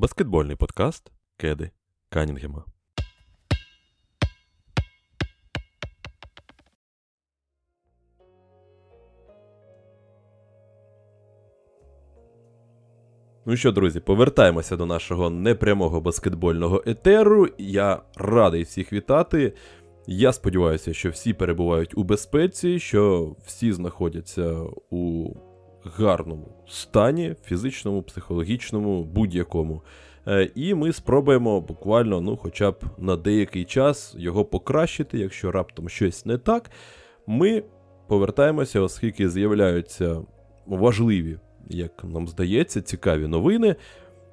Баскетбольний подкаст Кеди Канінгема. Ну що, друзі, повертаємося до нашого непрямого баскетбольного етеру. Я радий всіх вітати. Я сподіваюся, що всі перебувають у безпеці, що всі знаходяться у гарному стані, фізичному, психологічному, будь-якому. Е, І ми спробуємо буквально, ну, хоча б на деякий час його покращити, якщо раптом щось не так. Ми повертаємося, оскільки з'являються важливі, як нам здається, цікаві новини.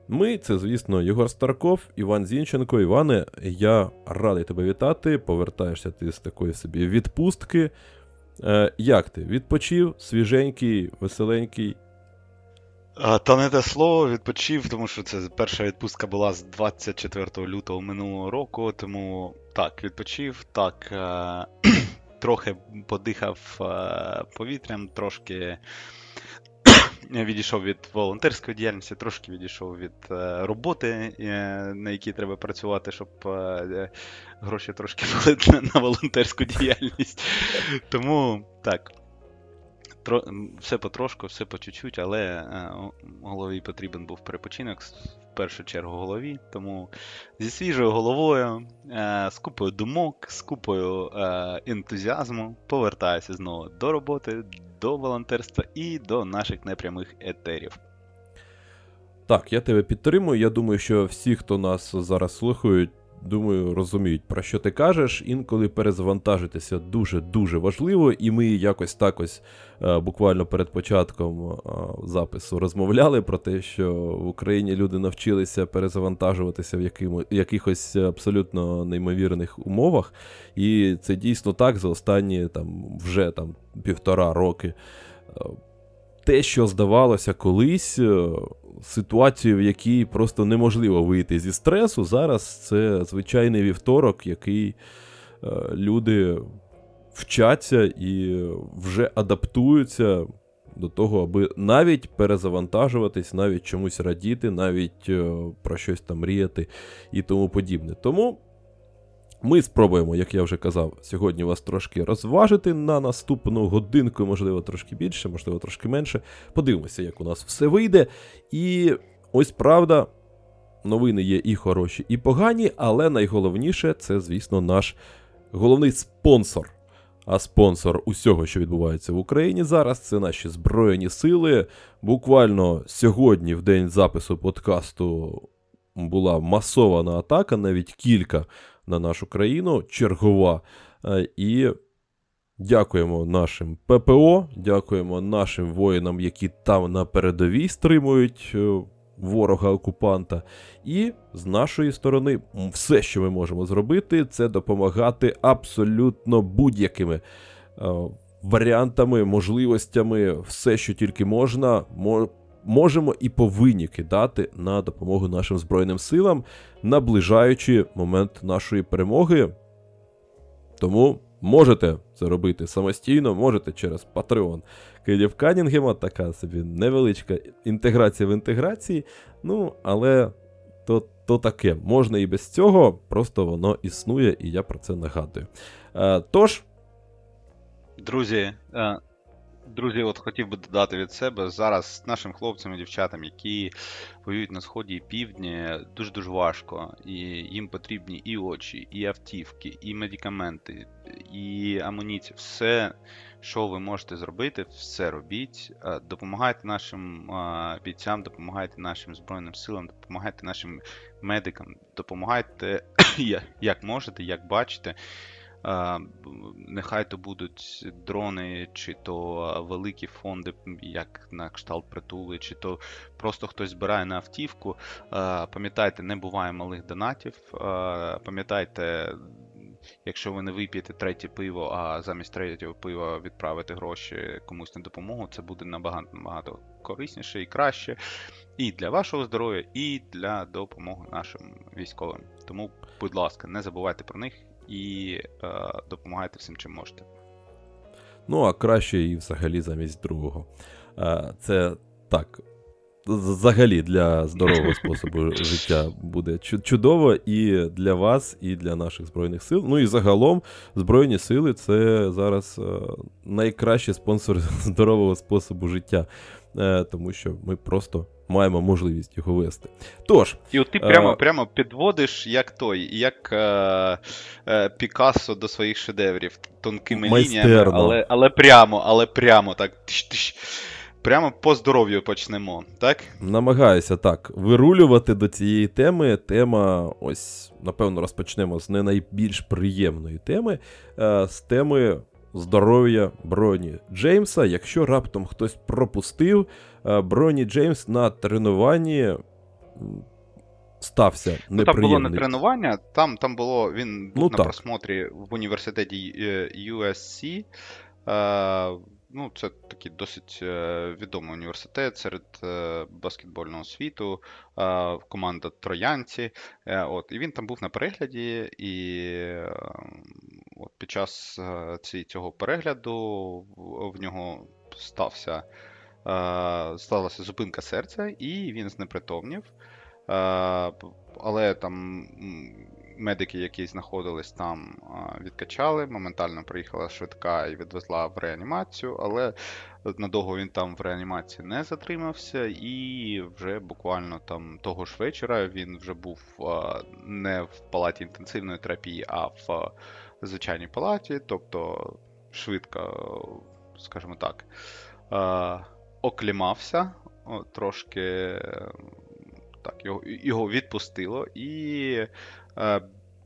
Ми, це, звісно, Єгор Старков, Іван Зінченко. Іване, я радий тебе вітати. Повертаєшся ти з такої собі відпустки. Е, Як ти? Відпочив, свіженький, веселенький. А, Та не те слово відпочив, тому що це перша відпустка була з 24 лютого минулого року, тому так, відпочив, так, е, трохи подихав е, повітрям, трошки відійшов від волонтерської діяльності, трошки відійшов від е, роботи, е, на якій треба працювати, щоб е, гроші трошки були на, волонтерську діяльність. Тому так. Все потрошку, все по чуть-чуть, але е, голові потрібен був перепочинок, в першу чергу голові. Тому зі свіжою головою, е, з купою думок, з купою е, ентузіазму повертаюся знову до роботи, до волонтерства і до наших непрямих етерів. Так, я тебе підтримую. Я думаю, що всі, хто нас зараз слухають, думаю, розуміють, про що ти кажеш. Інколи перезавантажитися дуже-дуже важливо, і ми якось так ось е, буквально перед початком е, запису розмовляли про те, що в Україні люди навчилися перезавантажуватися в якихось абсолютно неймовірних умовах. І це дійсно так за останні там вже там півтора роки. Е, те, що здавалося колись ситуацію, в якій просто неможливо вийти зі стресу. Зараз це звичайний вівторок, який е, люди вчаться і вже адаптуються до того, аби навіть перезавантажуватись, навіть чомусь радіти, навіть е, про щось там мріяти і тому подібне. Тому. Ми спробуємо, як я вже казав, сьогодні вас трошки розважити на наступну годинку, можливо, трошки більше, можливо, трошки менше. Подивимося, як у нас все вийде. І ось правда, новини є і хороші, і погані, але найголовніше це, звісно, наш головний спонсор. А спонсор усього, що відбувається в Україні зараз, це наші Збройні Сили. Буквально сьогодні, в день запису подкасту, була масована атака, навіть кілька на нашу країну, чергова. Е, і дякуємо нашим ППО, дякуємо нашим воїнам, які там на передовій стримують е, ворога-окупанта. І з нашої сторони, все, що ми можемо зробити, це допомагати абсолютно будь-якими. Е, варіантами, можливостями, все, що тільки можна, можемо і повинні кидати на допомогу нашим Збройним силам, наближаючи момент нашої перемоги. Тому можете це робити самостійно, можете через Patreon Київ Канінгема, така собі невеличка інтеграція в інтеграції. Ну, але то то таке, можна і без цього, просто воно існує, і я про це нагадую. Е, Тож. Друзі, е, Друзі, от хотів би додати від себе зараз нашим хлопцям і дівчатам, які воюють на сході і півдні, дуже дуже важко. І їм потрібні і очі, і автівки, і медикаменти, і амуніція. Все, що ви можете зробити, все робіть. Е, допомагайте нашим е, бійцям, допомагайте нашим збройним силам, допомагайте нашим медикам, допомагайте як можете, як бачите. Нехай то будуть дрони, чи то великі фонди, як на кшталт притули, чи то просто хтось збирає на автівку. Пам'ятайте, не буває малих донатів. Пам'ятайте, якщо ви не вип'єте третє пиво, а замість третього пива відправити гроші комусь на допомогу, це буде набагато набагато корисніше і краще. І для вашого здоров'я, і для допомоги нашим військовим. Тому, будь ласка, не забувайте про них і е, допомагайте всім, чим можете. Ну, а краще і взагалі замість другого. Е, це так. взагалі для здорового способу життя буде чудово і для вас, і для наших збройних сил. Ну і загалом Збройні сили це зараз е, найкращий спонсор здорового способу життя, тому що ми просто маємо можливість його вести. Тож. І от ти прямо а... прямо підводиш, як той, як е, е, Пікассо до своїх шедеврів тонкими Майстерно. лініями, але але прямо, але прямо так. Тш-тш. Прямо по здоров'ю почнемо, так? Намагаюся так вирулювати до цієї теми. Тема, ось, напевно, розпочнемо з не найбільш приємної теми, е, з теми здоров'я Броні Джеймса. Якщо раптом хтось пропустив, е, Броні Джеймс на тренуванні стався неприємний. Ну, Там було не тренування, там там було він був ну, на так. просмотрі в університеті USC. Е, ну, Це такий досить відомий університет серед баскетбольного світу, команда Троянці. От, І він там був на перегляді, і От Під час е, цього перегляду в нього стався, е, сталася зупинка серця, і він знепритомнів. Е, але там медики, які знаходились там, відкачали. Моментально приїхала швидка і відвезла в реанімацію, але надовго він там в реанімації не затримався, і вже буквально там того ж вечора він вже був не в палаті інтенсивної терапії, а в звичайній палаті, тобто швидко, скажімо так, оклімався, трошки так, його його відпустило, і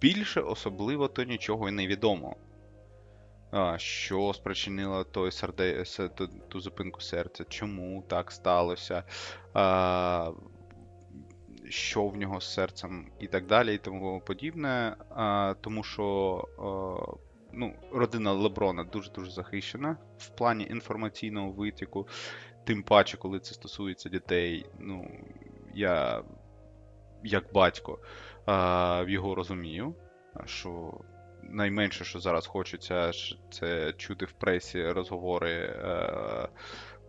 більше особливо то нічого і не відомо. Що спричинило той серде... ту, зупинку серця, чому так сталося, що в нього з серцем і так далі, і тому подібне. Тому що а, ну, родина Леброна дуже-дуже захищена в плані інформаційного витіку. Тим паче, коли це стосується дітей, ну, я, як батько, його розумію, що. Найменше, що зараз хочеться, це чути в пресі розговори е,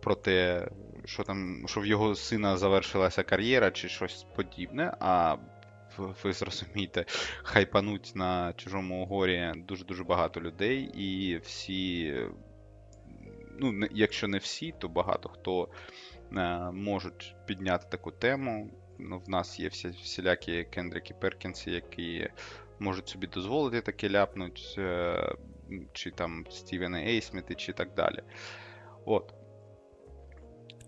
про те, що там, що в його сина завершилася кар'єра чи щось подібне. А ви зрозумієте, хайпануть на чужому горі дуже-дуже багато людей, і всі, ну, якщо не всі, то багато хто е, можуть підняти таку тему. Ну, В нас є всі, всілякі Кендріки Перкінси, які можуть собі дозволити таке ляпнуть, е, чи там Стівени Ейсміти, чи так далі. От.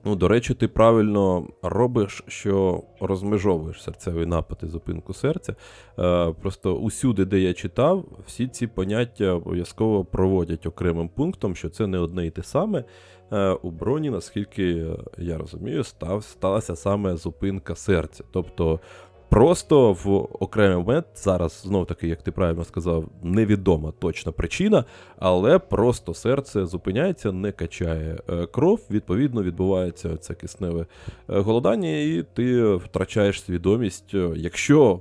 Ну, до речі, ти правильно робиш, що розмежовуєш серцевий напад зупинку серця. Е, Просто усюди, де я читав, всі ці поняття обов'язково проводять окремим пунктом, що це не одне і те саме. Е, У броні, наскільки я розумію, став, сталася саме зупинка серця. Тобто Просто в окремий момент, зараз, знов таки, як ти правильно сказав, невідома точна причина, але просто серце зупиняється, не качає е, кров, відповідно, відбувається це кисневе е, голодання, і ти втрачаєш свідомість. Якщо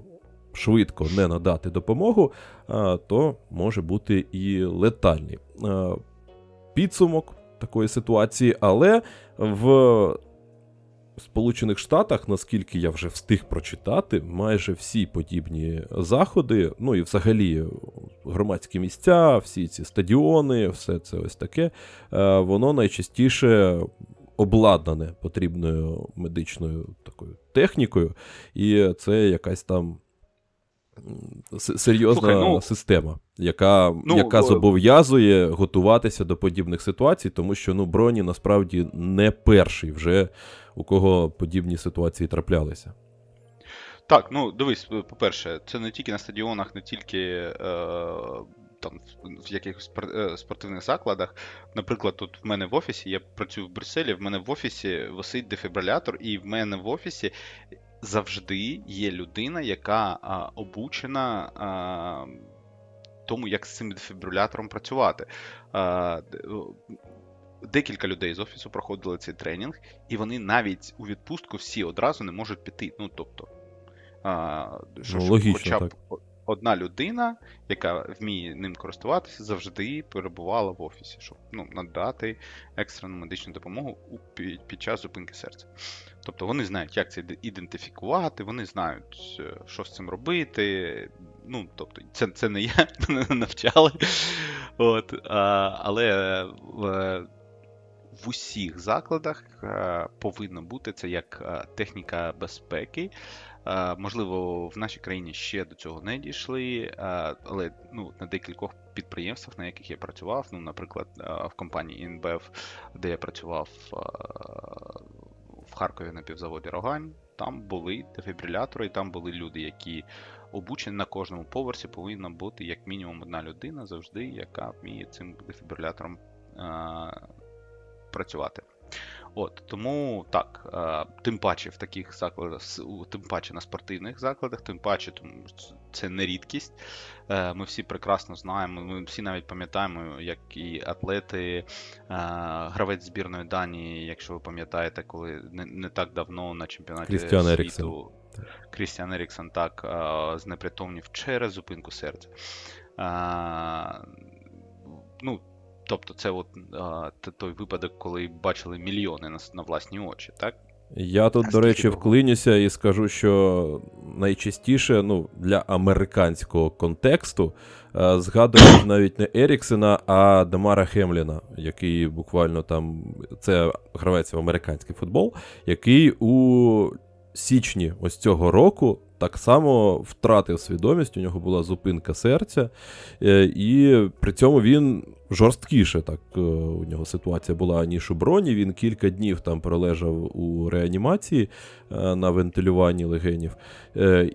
швидко не надати допомогу, то може бути і летальний підсумок такої ситуації, але в Сполучених Штатах, наскільки я вже встиг прочитати, майже всі подібні заходи, ну і взагалі громадські місця, всі ці стадіони, все це ось таке, е, воно найчастіше обладнане потрібною медичною такою технікою, і це якась там серйозна Слухай, ну, система, яка ну, яка зобов'язує готуватися до подібних ситуацій, тому що ну, броні насправді не перший вже у кого подібні ситуації траплялися. Так, ну дивись, по-перше, це не тільки на стадіонах, не тільки е, там в якихось е, спортивних закладах. Наприклад, тут в мене в офісі, я працюю в Брюсселі, в мене в офісі висить дефібрилятор, і в мене в офісі завжди є людина, яка а, обучена а, тому, як з цим дефібрилятором працювати. А, Декілька людей з офісу проходили цей тренінг, і вони навіть у відпустку всі одразу не можуть піти. Ну, тобто, а, що, ну, логічно, хоча б так. одна людина, яка вміє ним користуватися, завжди перебувала в офісі, щоб ну, надати екстрену медичну допомогу під, під час зупинки серця. Тобто вони знають, як це ідентифікувати, вони знають, е, що з цим робити. Ну, тобто, це це не я, мене навчали. От, а, Але в, в усіх закладах а, повинно бути це як техніка безпеки. Можливо, в нашій країні ще до цього не дійшли, але ну, на декількох підприємствах, на яких я працював, ну, наприклад, в компанії InBev, де я працював Харкові на півзаводі Рогань, там були дефібрилятори, і там були люди, які обучені на кожному поверсі, повинна бути як мінімум одна людина завжди, яка вміє цим дефібрилятором працювати. От Тому так, тим паче в таких закладах, тим паче на спортивних закладах, тим паче, тому це не рідкість. Е, ми всі прекрасно знаємо, ми всі навіть пам'ятаємо, як і атлети, гравець збірної Данії, якщо ви пам'ятаєте, коли не, не так давно на чемпіонаті Крістіан світу Еріксон. Крістіан Еріксон так знепритомнів через зупинку серця. Ну, Тобто, це от а, той випадок, коли бачили мільйони на, на власні очі, так? Я тут, а до речі, того? вклинюся і скажу, що найчастіше ну, для американського контексту а, згадують навіть не Еріксена, а Демара Хемліна, який буквально там це гравець в американський футбол, який у січні ось цього року так само втратив свідомість, у нього була зупинка серця, е, і при цьому він жорсткіше так е, у нього ситуація була, ніж у броні. Він кілька днів там пролежав у реанімації е, на вентилюванні легенів.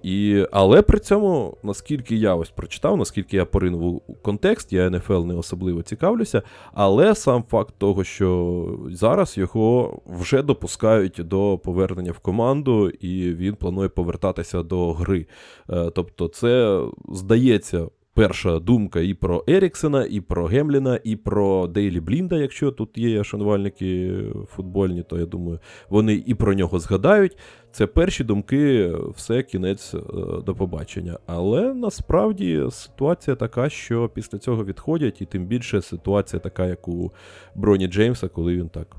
І, Але при цьому, наскільки я ось прочитав, наскільки я поринув у контекст, я НФЛ не особливо цікавлюся, але сам факт того, що зараз його вже допускають до повернення в команду, і він планує повертатися до гри. Е, тобто, це здається. Перша думка і про Еріксена, і про Гемліна, і про Дейлі Блінда, якщо тут є шанувальники футбольні, то я думаю, вони і про нього згадають. Це перші думки, все, кінець е, до побачення. Але насправді ситуація така, що після цього відходять, і тим більше ситуація така, як у Броні Джеймса, коли він так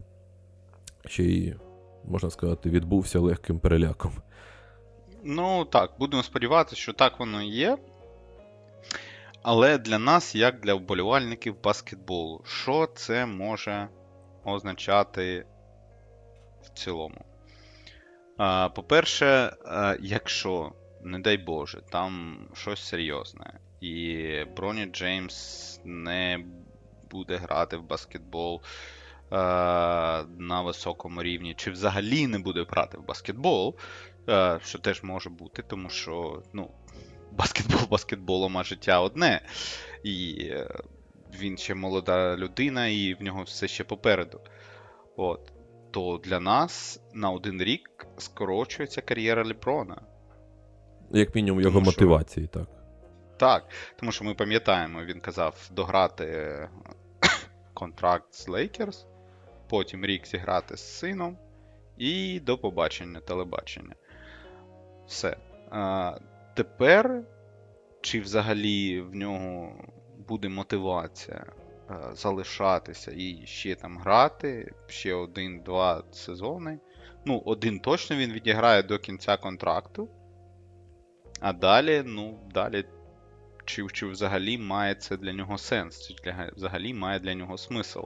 ще й, можна сказати, відбувся легким переляком. Ну так, будемо сподіватися, що так воно і є. Але для нас, як для вболівальників баскетболу, що це може означати в цілому? По-перше, якщо, не дай Боже, там щось серйозне, і Броні Джеймс не буде грати в баскетбол на високому рівні, чи взагалі не буде грати в баскетбол, Е, що теж може бути, тому що ну, баскетбол баскетболом, а життя одне. І е, він ще молода людина, і в нього все ще попереду. От. То для нас на один рік скорочується кар'єра Ліброна. Як мінімум його тому, мотивації, так. Так, тому що ми пам'ятаємо, він казав дограти контракт з Лейкерс, потім рік зіграти з сином, і до побачення телебачення. Все. Тепер, чи взагалі в нього буде мотивація а, залишатися і ще там грати, ще один-два сезони. Ну, один точно він відіграє до кінця контракту. А далі, ну, далі, чи чи взагалі має це для нього сенс, чи для, взагалі має для нього смисл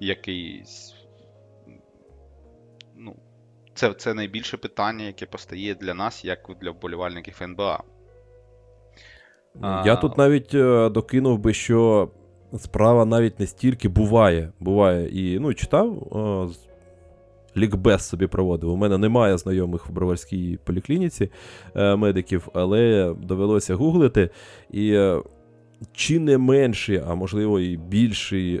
якийсь. Ну, це це найбільше питання, яке постає для нас, як для вболівальників НБА. Я а... тут навіть е, докинув би, що справа навіть не стільки буває. Буває і ну, читав. Е, лікбез собі проводив. У мене немає знайомих в броварській поліклініці е, медиків, але довелося гуглити. І чи не менший, а можливо і більший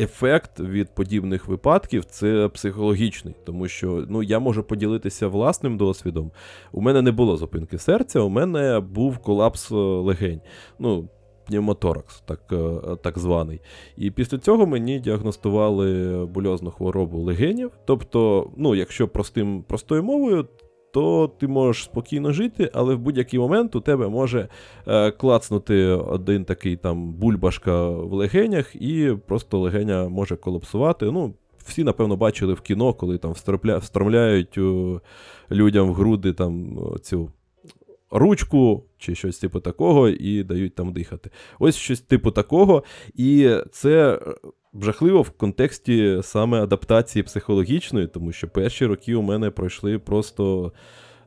ефект від подібних випадків це психологічний, тому що ну, я можу поділитися власним досвідом. У мене не було зупинки серця, у мене був колапс е, легень. Ну, Пневмоторакс, так е, так званий. І після цього мені діагностували бульозну хворобу легенів. Тобто, ну, якщо простим, простою мовою, то ти можеш спокійно жити, але в будь-який момент у тебе може е, клацнути один такий там бульбашка в легенях, і просто легеня може колапсувати. Ну, всі, напевно, бачили в кіно, коли там встромляють людям в груди там цю ручку чи щось типу такого, і дають там дихати. Ось щось типу такого. І це жахливо в контексті саме адаптації психологічної, тому що перші роки у мене пройшли просто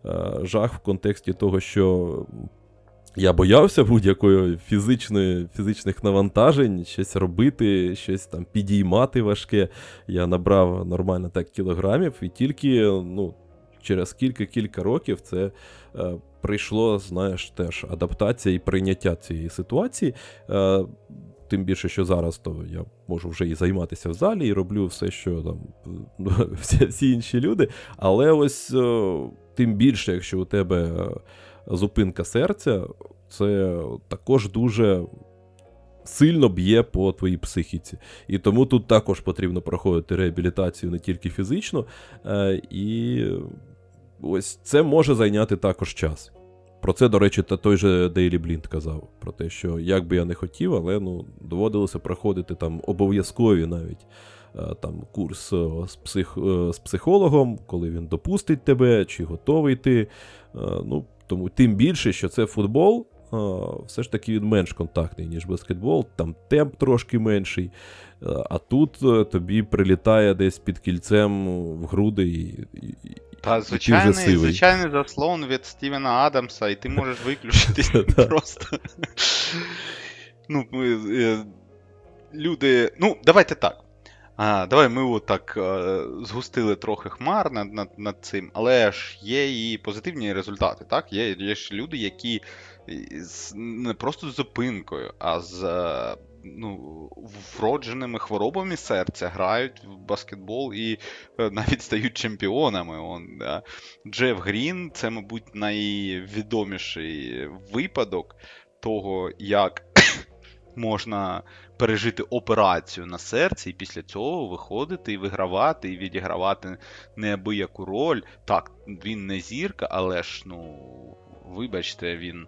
е, жах в контексті того, що. Я боявся будь-якої фізичної, фізичних навантажень, щось робити, щось там підіймати важке. Я набрав нормально так кілограмів, і тільки ну, через кілька-кілька років це е, прийшло, знаєш, теж адаптація і прийняття цієї ситуації. Тим більше, що зараз то я можу вже і займатися в залі, і роблю все, що там всі, всі інші люди. Але ось е, тим більше, якщо у тебе е, зупинка серця, це також дуже. Сильно б'є по твоїй психіці. І тому тут також потрібно проходити реабілітацію не тільки фізично, е, і ось це може зайняти також час. Про це, до речі, та той же Дейлі Блінт казав. Про те, що як би я не хотів, але ну, доводилося проходити там обов'язкові навіть е, там курс е, з псих, е, з психологом, коли він допустить тебе, чи готовий ти. Ну, Тому тим більше, що це футбол, все ж таки він менш контактний, ніж баскетбол, там темп трошки менший. А тут тобі прилітає десь під кільцем в груди і та звичайний звичайний заслон від Стівена Адамса, і ти можеш виключитись просто. Ну, е, Люди. Ну, давайте так. А, Давай ми от так е, згустили трохи хмар над над, над цим, але ж є і позитивні результати. так? Є є ж люди, які з, не просто з зупинкою, а з ну, вродженими хворобами серця грають в баскетбол і е, навіть стають чемпіонами. Он, да. Джеф Грін це, мабуть, найвідоміший випадок того, як можна пережити операцію на серці, і після цього виходити і вигравати, і відігравати неабияку роль. Так, він не зірка, але ж, ну, вибачте, він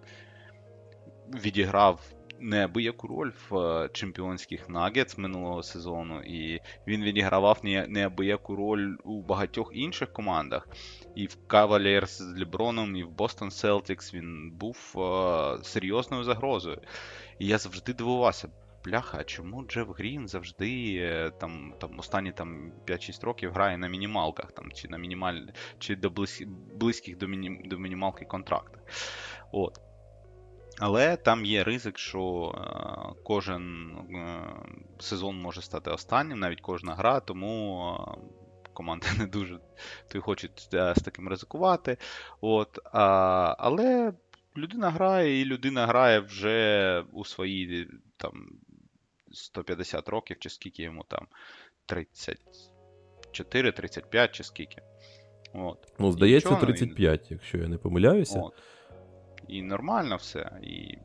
відіграв неабияку роль в е, чемпіонських нагетс минулого сезону, і він відігравав неабияку роль у багатьох інших командах. І в Cavaliers з Леброном, і в Boston Celtics він був е, серйозною загрозою. І я завжди дивувався. Бляха, чому Джеф Грін завжди е, там там останні там 5-6 років грає на мінімалках там, чи на мінімаль, чи до близьких до, міні, до мінімалки контрактах. От. Але там є ризик, що е, кожен е, сезон може стати останнім, навіть кожна гра, тому е, команди не дуже то хочуть з таким ризикувати. От, Але людина грає, і людина грає вже у свої там 150 років, чи скільки йому там 34, 35, чи скільки. От. Ну, здається, 35, якщо я не помиляюся. От і нормально все. І,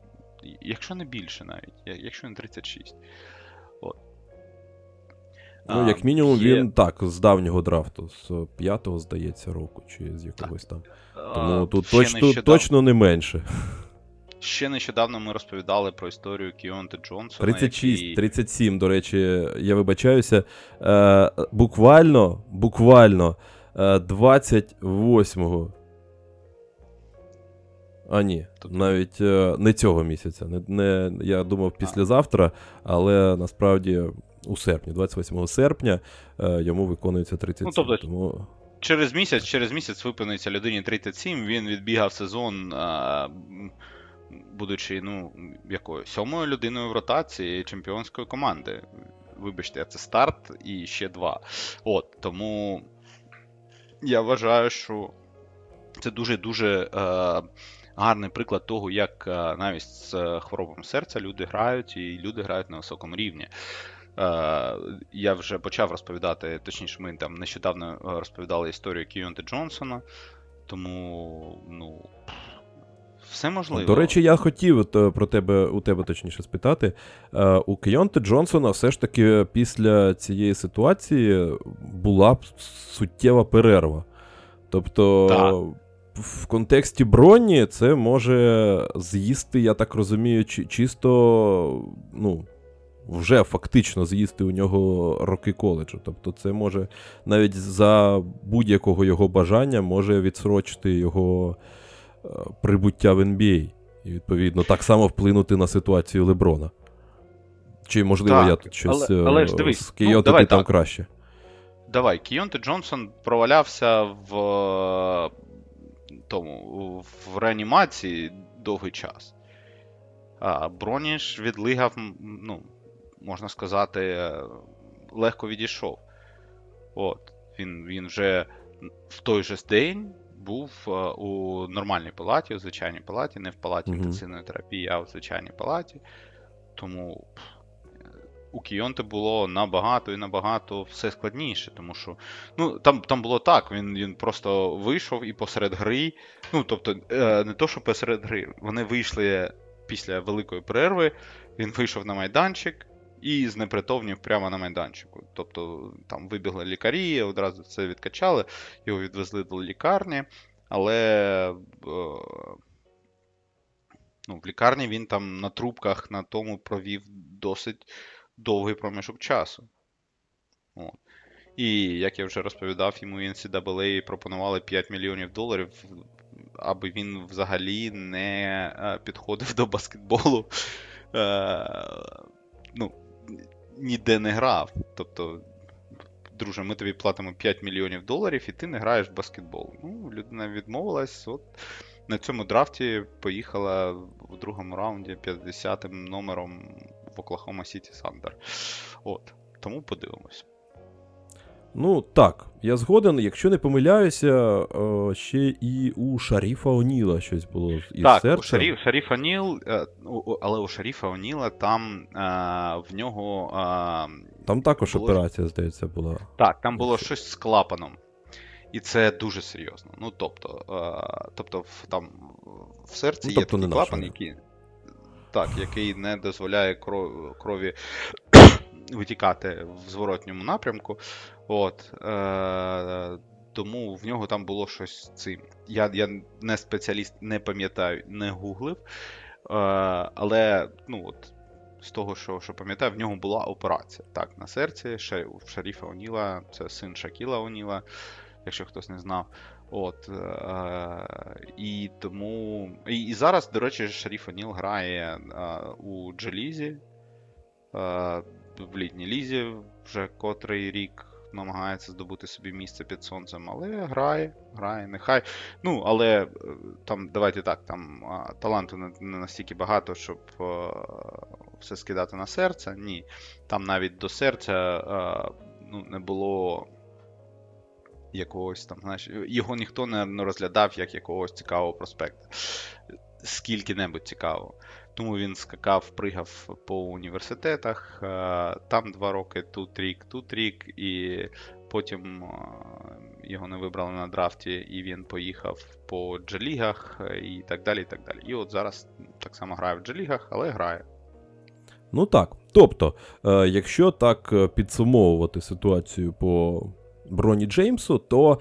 Якщо не більше навіть, якщо не 36. От. Ну, як мінімум, є... він так, з давнього драфту, з п'ятого, здається, року, чи з якогось там. Тому а, тут точно нещодавно... точно не менше. Ще нещодавно ми розповідали про історію Кіонте Джонсона. 36, який... 37, до речі, я вибачаюся. Е, Буквально, буквально е, 28 а ні, навіть е, не цього місяця. Не, не, Я думав післязавтра, але насправді у серпні, 28 серпня, е, йому виконується 37. Ну, тобто, тому... Через місяць через місяць виповниться людині 37, він відбігав сезон, будучи ну, якою сьомою людиною в ротації чемпіонської команди. Вибачте, це старт і ще два. От, Тому я вважаю, що це дуже-дуже. Е, гарний приклад того, як е, навіть з е, хворобами серця люди грають, і люди грають на високому рівні. Е, я вже почав розповідати, точніше, ми там нещодавно розповідали історію Кіонти Джонсона, тому, ну. Все можливо. До речі, я хотів про тебе у тебе точніше спитати. У Кейонти Джонсона все ж таки після цієї ситуації була суттєва перерва. Тобто, так в контексті броні це може з'їсти, я так розумію, чисто ну, вже фактично з'їсти у нього роки коледжу. Тобто, це може навіть за будь-якого його бажання може відсрочити його е, прибуття в NBA. І, відповідно, так само вплинути на ситуацію Леброна. Чи, можливо, Так, я тут щось але- але ж е, дивись, з ну, Кийоти давай там так. краще. Давай, Кійонте Джонсон провалявся в е, тому в реанімації довгий час. А Броніш відлигав, ну, можна сказати, легко відійшов. От. Він, він вже в той же день був е, у нормальній палаті, у звичайній палаті, не в палаті інтенсивної терапії, а у звичайній палаті. Тому у Кійонте було набагато і набагато все складніше, тому що ну, там, там було так, він, він просто вийшов і посеред гри. Ну, тобто, е, не то, що посеред гри, вони вийшли після великої перерви, він вийшов на майданчик і знепритовнів прямо на майданчику. Тобто там вибігли лікарі, одразу це відкачали, його відвезли до лікарні, але е, ну, в лікарні він там на трубках на тому провів досить довгий проміжок часу. От. І, як я вже розповідав, йому NCAA пропонували 5 мільйонів доларів, аби він взагалі не е, підходив до баскетболу. Е, ну, ніде не грав. Тобто, друже, ми тобі платимо 5 мільйонів доларів, і ти не граєш в баскетбол. Ну, людина відмовилась. От на цьому драфті поїхала в другому раунді 50-м номером в Оклахома Сіті Сандер. От. Тому подивимось. Ну так, я згоден, якщо не помиляюся, е, ще і у Шаріфа Оніла щось було із так, серцем. у Шаріф, Шаріф Оніл, е, але у Шаріфа Оніла там е, в нього. Там також було- операція, здається, була. Так, там було щось з клапаном. І це дуже серйозно. Ну, тобто, тобто там в серці Ну, є тобто такий не клапан, який, так, який не дозволяє крові витікати в зворотньому напрямку. От, е, тому в нього там було щось цим. Я, я не спеціаліст, не пам'ятаю, не гуглив. Е, але ну, от, з того, що, що пам'ятаю, в нього була операція. Так, на серці Шаріфа Оніла, це син Шакіла Оніла, якщо хтось не знав. От, е, і тому. І, і зараз, до речі, Шаріф Оніл грає е, у Джелізі. Е, в літній лізі вже котрий рік намагається здобути собі місце під сонцем, але грає, грає, нехай. Ну, але там, давайте так, там таланту не, настільки багато, щоб все скидати на серце. Ні. Там навіть до серця ну, не було якогось там, знаєш, його ніхто не, розглядав як якогось цікавого проспекта. Скільки-небудь цікавого. Тому він скакав, пригав по університетах, е, там два роки, тут рік, тут рік, і потім е, його не вибрали на драфті, і він поїхав по джелігах е, і так далі. І так далі. І от зараз так само грає в джелігах, але грає. Ну так. Тобто, якщо так підсумовувати ситуацію по Броні Джеймсу, то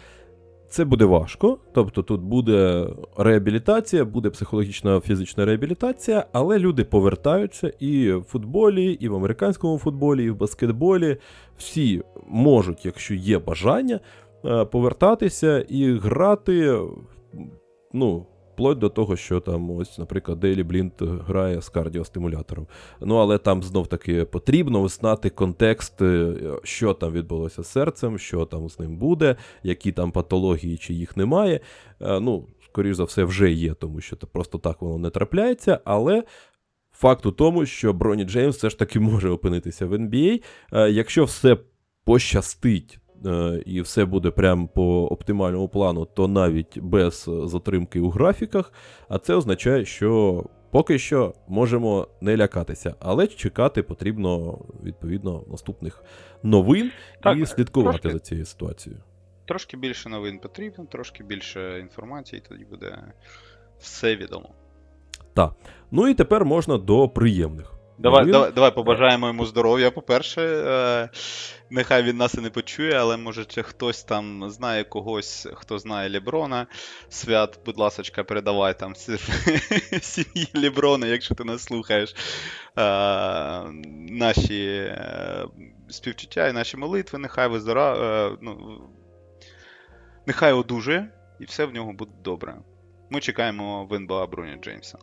це буде важко. Тобто тут буде реабілітація, буде психологічна фізична реабілітація, але люди повертаються і в футболі, і в американському футболі, і в баскетболі. Всі можуть, якщо є бажання, е, повертатися і грати. Ну, вплоть до того, що там, ось, наприклад, Дейлі Блінт грає з кардіостимулятором. Ну, але там знов таки потрібно знати контекст, е, що там відбулося з серцем, що там з ним буде, які там патології, чи їх немає. Е, Ну, скоріш за все, вже є, тому що просто так воно не трапляється, але. Факт у тому, що Броні Джеймс все ж таки може опинитися в NBA. Е, Якщо все пощастить і все буде прямо по оптимальному плану, то навіть без е, затримки у графіках, а це означає, що поки що можемо не лякатися, але чекати потрібно відповідно наступних новин Так, і слідкувати трошки. за цією ситуацією. Трошки більше новин потрібно, трошки більше інформації, тоді буде все відомо. Так. Ну і тепер можна до приємних. Давай, давай, давай побажаємо йому здоров'я, по-перше. Е, нехай він нас і не почує, але може хтось там знає когось, хто знає Леброна. Свят, будь ласочка, передавай там сім'ї Леброна, якщо ти нас слухаєш. Е, наші е, співчуття і наші молитви, нехай виздора... Е, ну, нехай одужує, і все в нього буде добре. Ми чекаємо в НБА Броня Джеймса.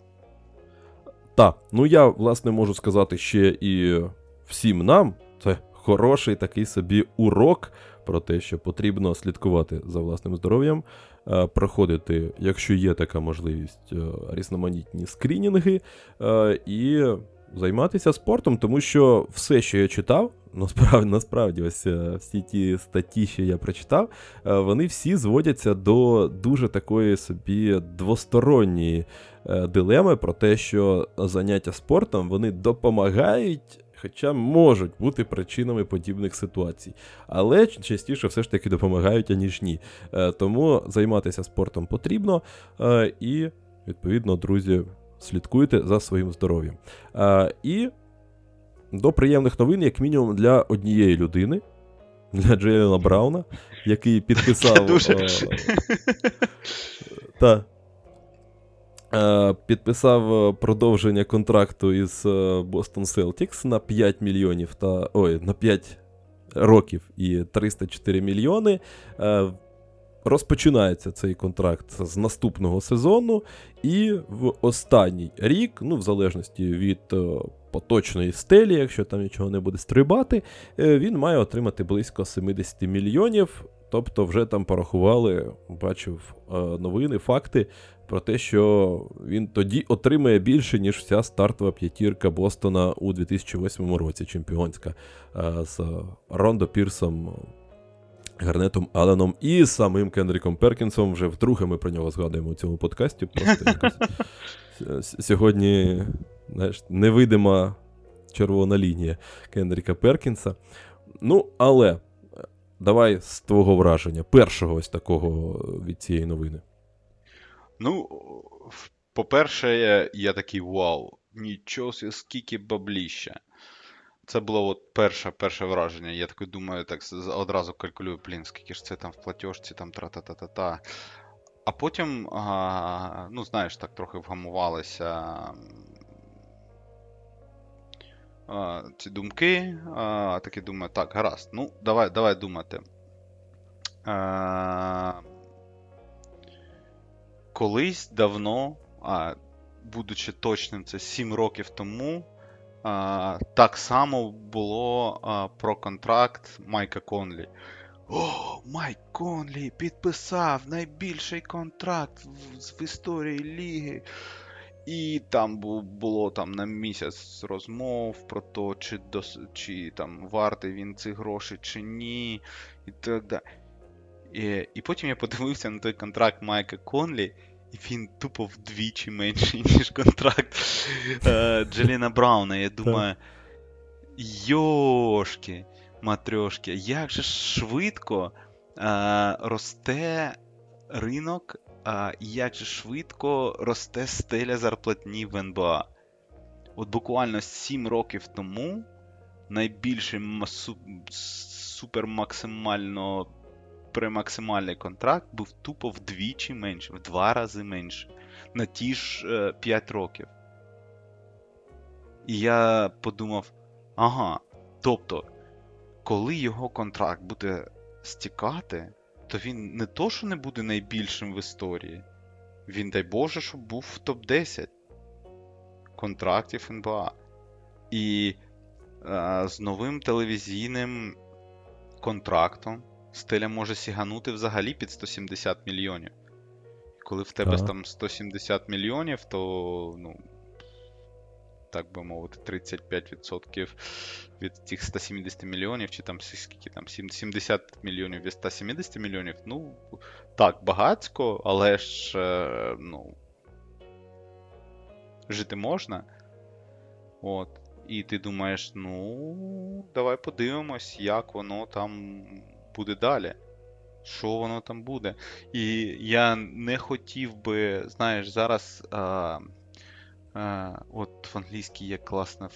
Так, ну я, власне, можу сказати ще і всім нам. Це хороший такий собі урок про те, що потрібно слідкувати за власним здоров'ям, е, проходити, якщо є така можливість, е, різноманітні скрінінги е, і займатися спортом, тому що все, що я читав, насправді, насправді, ось всі ті статті, що я прочитав, вони всі зводяться до дуже такої собі двосторонньої дилеми про те, що заняття спортом вони допомагають хоча можуть бути причинами подібних ситуацій. Але частіше все ж таки допомагають, аніж ні. Е, тому займатися спортом потрібно е, і, відповідно, друзі, слідкуйте за своїм здоров'ям. Е, і до приємних новин, як мінімум, для однієї людини. Для Джейлена Брауна, який підписав. Дуже. Та, Е, підписав е, продовження контракту із е, Boston Celtics на 5 мільйонів та ой, на 5 років і 304 мільйони. Розпочинається цей контракт з наступного сезону, і в останній рік, ну, в залежності від поточної стелі, якщо там нічого не буде стрибати, він має отримати близько 70 мільйонів. Тобто, вже там порахували, бачив новини, факти про те, що він тоді отримає більше, ніж вся стартова п'ятірка Бостона у 2008 році, чемпіонська е, з Рондо Пірсом, Гарнетом Алленом і самим Кенріком Перкінсом. Вже вдруге ми про нього згадуємо у цьому подкасті. Просто якось сьогодні знаєш, невидима червона лінія Кенріка Перкінса. Ну, але давай з твого враження, першого ось такого від цієї новини. Ну, по-перше, я такий вау, нічого, скільки бабліща. Це було от перше перше враження. Я такий думаю, так одразу калькулюю, блін, скільки ж це там в платіжці, там тра-та-та-та-та. А потім, а, ну, знаєш, так трохи вгамувалися а, ці думки. А, Такі думаю, так, гаразд. Ну, давай давай думати. А, колись давно, а, будучи точним, це 7 років тому, так само було про контракт Майка Конлі. О, Майк Конлі підписав найбільший контракт в, в історії ліги. І там було там на місяць розмов про те, чи дос, чи там вартий він цих грошей, чи ні. І так далі. І, і потім я подивився на той контракт Майка Конлі, і він тупо вдвічі менший, ніж контракт е, Джеліна Брауна. Я думаю. Йошки, матрьошки, як же швидко е, росте ринок, е, як же швидко росте стеля зарплатні в НБА. От буквально 7 років тому найбільший масу... супермаксимально максимальний контракт був тупо вдвічі менше, в два рази менше. На ті ж е, 5 років. І я подумав: ага, тобто, коли його контракт буде стікати, то він не то, що не буде найбільшим в історії. Він, дай Боже, щоб був в топ-10 контрактів НБА. І е, з новим телевізійним контрактом стеля може сіганути взагалі під 170 мільйонів. Коли в тебе ага. там 170 мільйонів, то, ну, так би мовити, 35% від тих 170 мільйонів, чи там скільки там 70 мільйонів від 170 мільйонів, ну, так, багатько, але ж, е, ну, жити можна. От. І ти думаєш, ну, давай подивимось, як воно там буде далі. Що воно там буде? І я не хотів би, знаєш, зараз. А, а, От в англійській є класна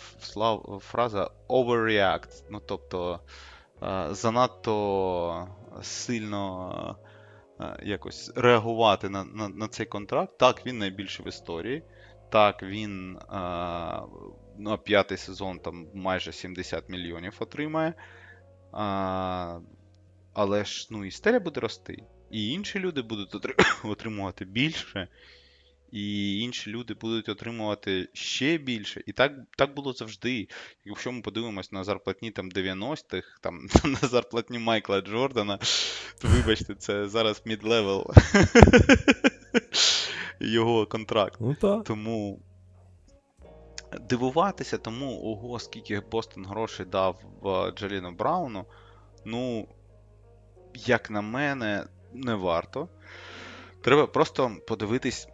фраза overreact. Ну, тобто а, занадто сильно а, якось реагувати на, на, на цей контракт. Так, він найбільший в історії. Так, він а, на п'ятий сезон там майже 70 мільйонів отримає. А, Але ж ну, істерія буде рости. І інші люди будуть отримувати більше. І інші люди будуть отримувати ще більше. І так так було завжди. Якщо ми подивимось на зарплатні там 90-х, там на зарплатні Майкла Джордана, то вибачте, це зараз mid-level його контракт. Ну, так. Тому дивуватися тому, ого, скільки Бостон грошей дав Джейлену Брауну. Ну, як на мене, не варто. Треба просто подивитись,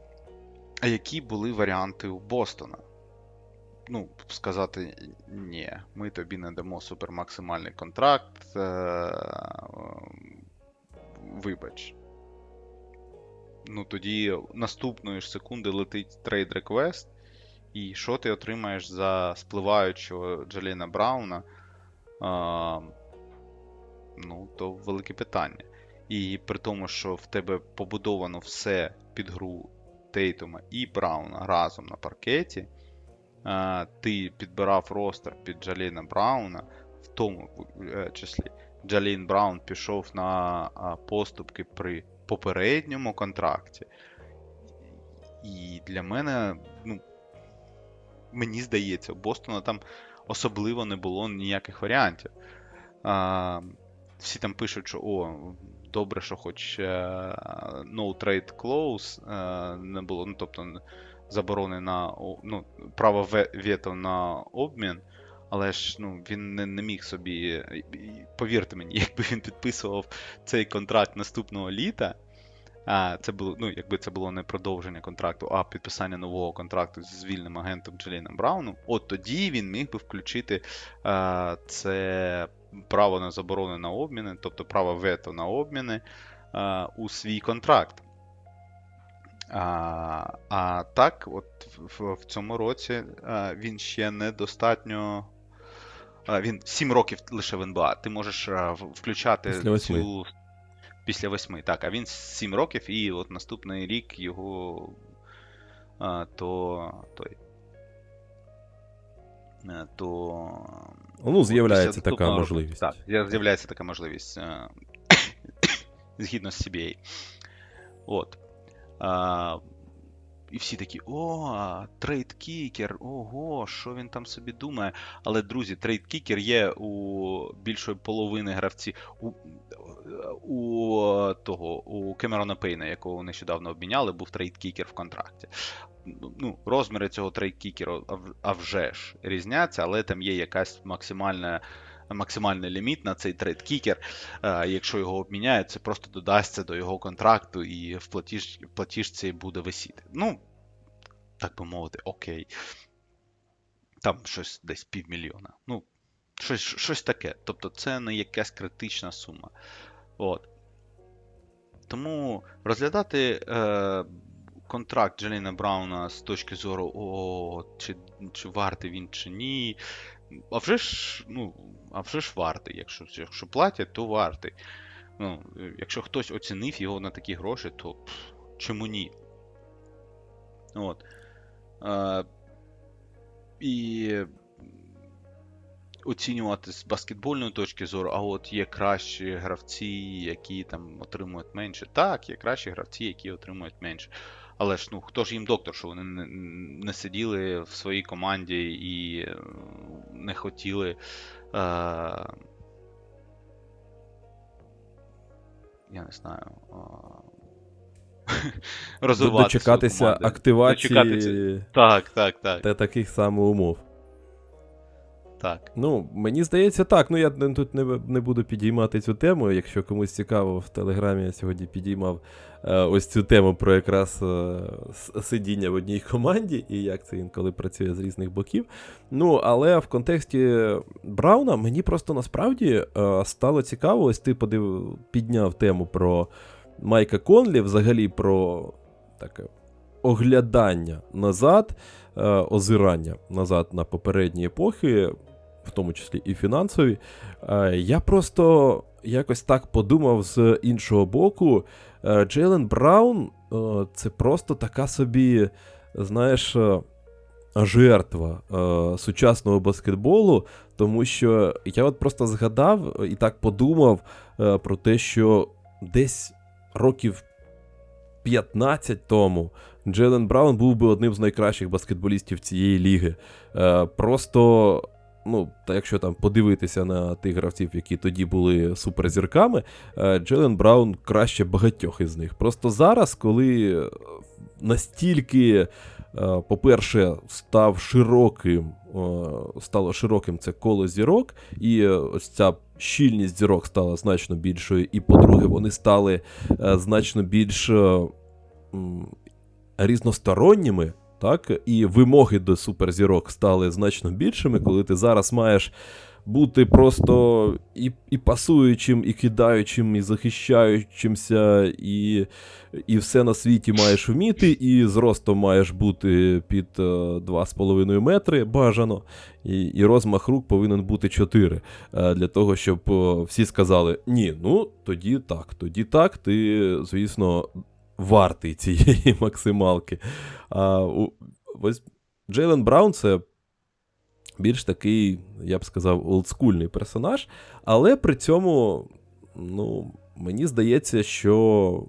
які були варіанти у Бостона. Ну, сказати, ні, ми тобі не дамо супермаксимальний контракт. Е- Вибач. Ну, тоді наступної ж секунди летить трейд реквест, і що ти отримаєш за спливаючого Джаліна Брауна? Ну, то велике питання. І при тому, що в тебе побудовано все під гру Тейтума і Брауна разом на паркеті, ти підбирав ростер під Джаліна Брауна, в тому е, числі Джалін Браун пішов на поступки при попередньому контракті. І для мене, ну, мені здається, у Бостона там особливо не було ніяких варіантів. Всі там пишуть, що о, добре, що хоч uh, no trade clause uh, не було, ну, тобто заборони на ну, право вето на обмін. Але ж ну, він не, не міг собі. Повірте мені, якби він підписував цей контракт наступного літа, це було, ну, якби це було не продовження контракту, а підписання нового контракту з вільним агентом Джеліном Брауном, от тоді він міг би включити а, це право на заборони на обміни, тобто право вето на обміни а, у свій контракт. А а так, от в, в цьому році а, він ще недостатньо. А, він 7 років лише в НБА. Ти можеш а, включати Після цю після восьми. Так, а він 7 років, і от наступний рік його а, то той. Е, то. Ну, з'являється така можливість. Так, з'являється така можливість згідно з CBA. От. А, і всі такі, о, trade kicker, ого, що він там собі думає. Але, друзі, trade kicker є у більшої половини гравців. У у того, у Кемерона Пейна, якого нещодавно обміняли, був trade kicker в контракті. Ну, Розміри цього трейдкікера а вже ж різняться, але там є якась максимальна. Максимальний ліміт на цей trade kicker, якщо його обміняють, це просто додасться до його контракту і в платіж, в платіжці буде висіти. Ну, так би мовити, окей. Там щось десь півмільйона. Ну, щось щось таке. Тобто це не якась критична сума. От. Тому розглядати е, контракт Джеліна Брауна з точки зору, о, чи чи вартий він, чи ні. А вже ж ну, а вже ж вартий. Якщо якщо платять, то вартий. Ну, Якщо хтось оцінив його на такі гроші, то пф, чому ні? От. Е, І оцінювати з баскетбольної точки зору, а от є кращі гравці, які там отримують менше. Так, є кращі гравці, які отримують менше. Але ж ну хто ж їм доктор, що вони не, не сиділи в своїй команді і е, не хотіли. Е, Я не знаю. розвивати Дочекатися активації Дочекатися. Так, так, так. та таких самоумов. Так. Ну, мені здається, так. Ну, я тут не не буду підіймати цю тему. Якщо комусь цікаво, в Телеграмі я сьогодні підіймав е, ось цю тему про якраз е, сидіння в одній команді і як це інколи працює з різних боків. Ну, але в контексті Брауна мені просто насправді е, стало цікаво, ось ти подив, підняв тему про Майка Конлі, взагалі про таке оглядання назад, е, озирання назад на попередні епохи в тому числі і фінансові. Е, я просто якось так подумав з іншого боку. Е, Джейлен Браун е, це просто така собі, знаєш, жертва сучасного баскетболу, тому що я от просто згадав і так подумав про те, що десь років 15 тому Джелен Браун був би одним з найкращих баскетболістів цієї ліги. Просто. Ну, та якщо там подивитися на тих гравців, які тоді були суперзірками, е, Джелен Браун краще багатьох із них. Просто зараз, коли настільки Е, по-перше, став широким, е, стало широким це коло зірок, і е, ось ця щільність зірок стала значно більшою. І, по-друге, вони стали значно більш різносторонніми. Так, і вимоги до суперзірок стали значно більшими, коли ти зараз маєш бути просто і і пасуючим, і кидаючим, і захищаючимся, і і все на світі маєш вміти, і зростом маєш бути під 2,5 е, метри бажано, і і розмах рук повинен бути 4. Е, для того, щоб е, всі сказали: ні, ну тоді так, тоді так, ти, звісно, вартий цієї максималки. А ось Джейлен Браун це більш такий, я б сказав, олдскульний персонаж. Але при цьому, ну, мені здається, що.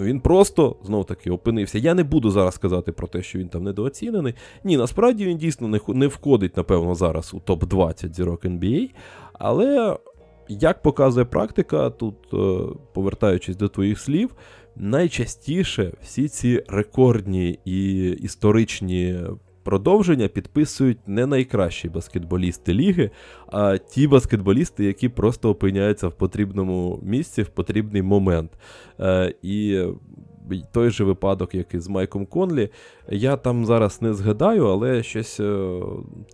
Він просто знов таки опинився. Я не буду зараз казати про те, що він там недооцінений. Ні, насправді він дійсно не входить, напевно, зараз у топ-20 зірок NBA. Але, як показує практика, тут, е, повертаючись до твоїх слів, найчастіше всі ці рекордні і історичні Продовження підписують не найкращі баскетболісти ліги, а ті баскетболісти, які просто опиняються в потрібному місці в потрібний момент. Е, і той же випадок, як і з Майком Конлі, я там зараз не згадаю, але щось е,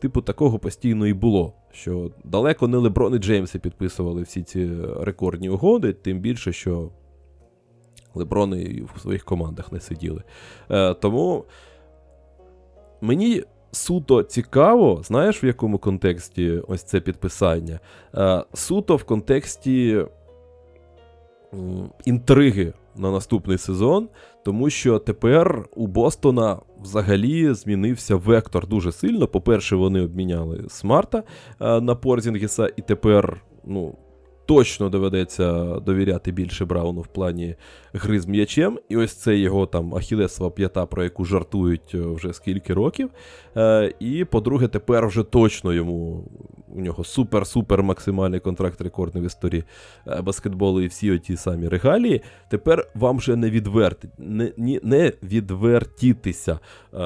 типу такого постійно і було. Що далеко не Леброн і Джеймси підписували всі ці рекордні угоди, тим більше, що Леброни в своїх командах не сиділи. Е, тому. Мені суто цікаво, знаєш, в якому контексті ось це підписання? Е, суто в контексті інтриги на наступний сезон, тому що тепер у Бостона взагалі змінився вектор дуже сильно. По-перше, вони обміняли Смарта е, на Порзінгіса, і тепер, ну точно доведеться довіряти більше Брауну в плані гри з м'ячем. І ось це його там Ахілесова п'ята, про яку жартують е, вже скільки років. Е, І, по-друге, тепер вже точно йому. У нього супер-супер максимальний контракт рекордний в історії е, баскетболу і всі оті самі регалії. Тепер вам вже не відверти, не, не відвертітися, е,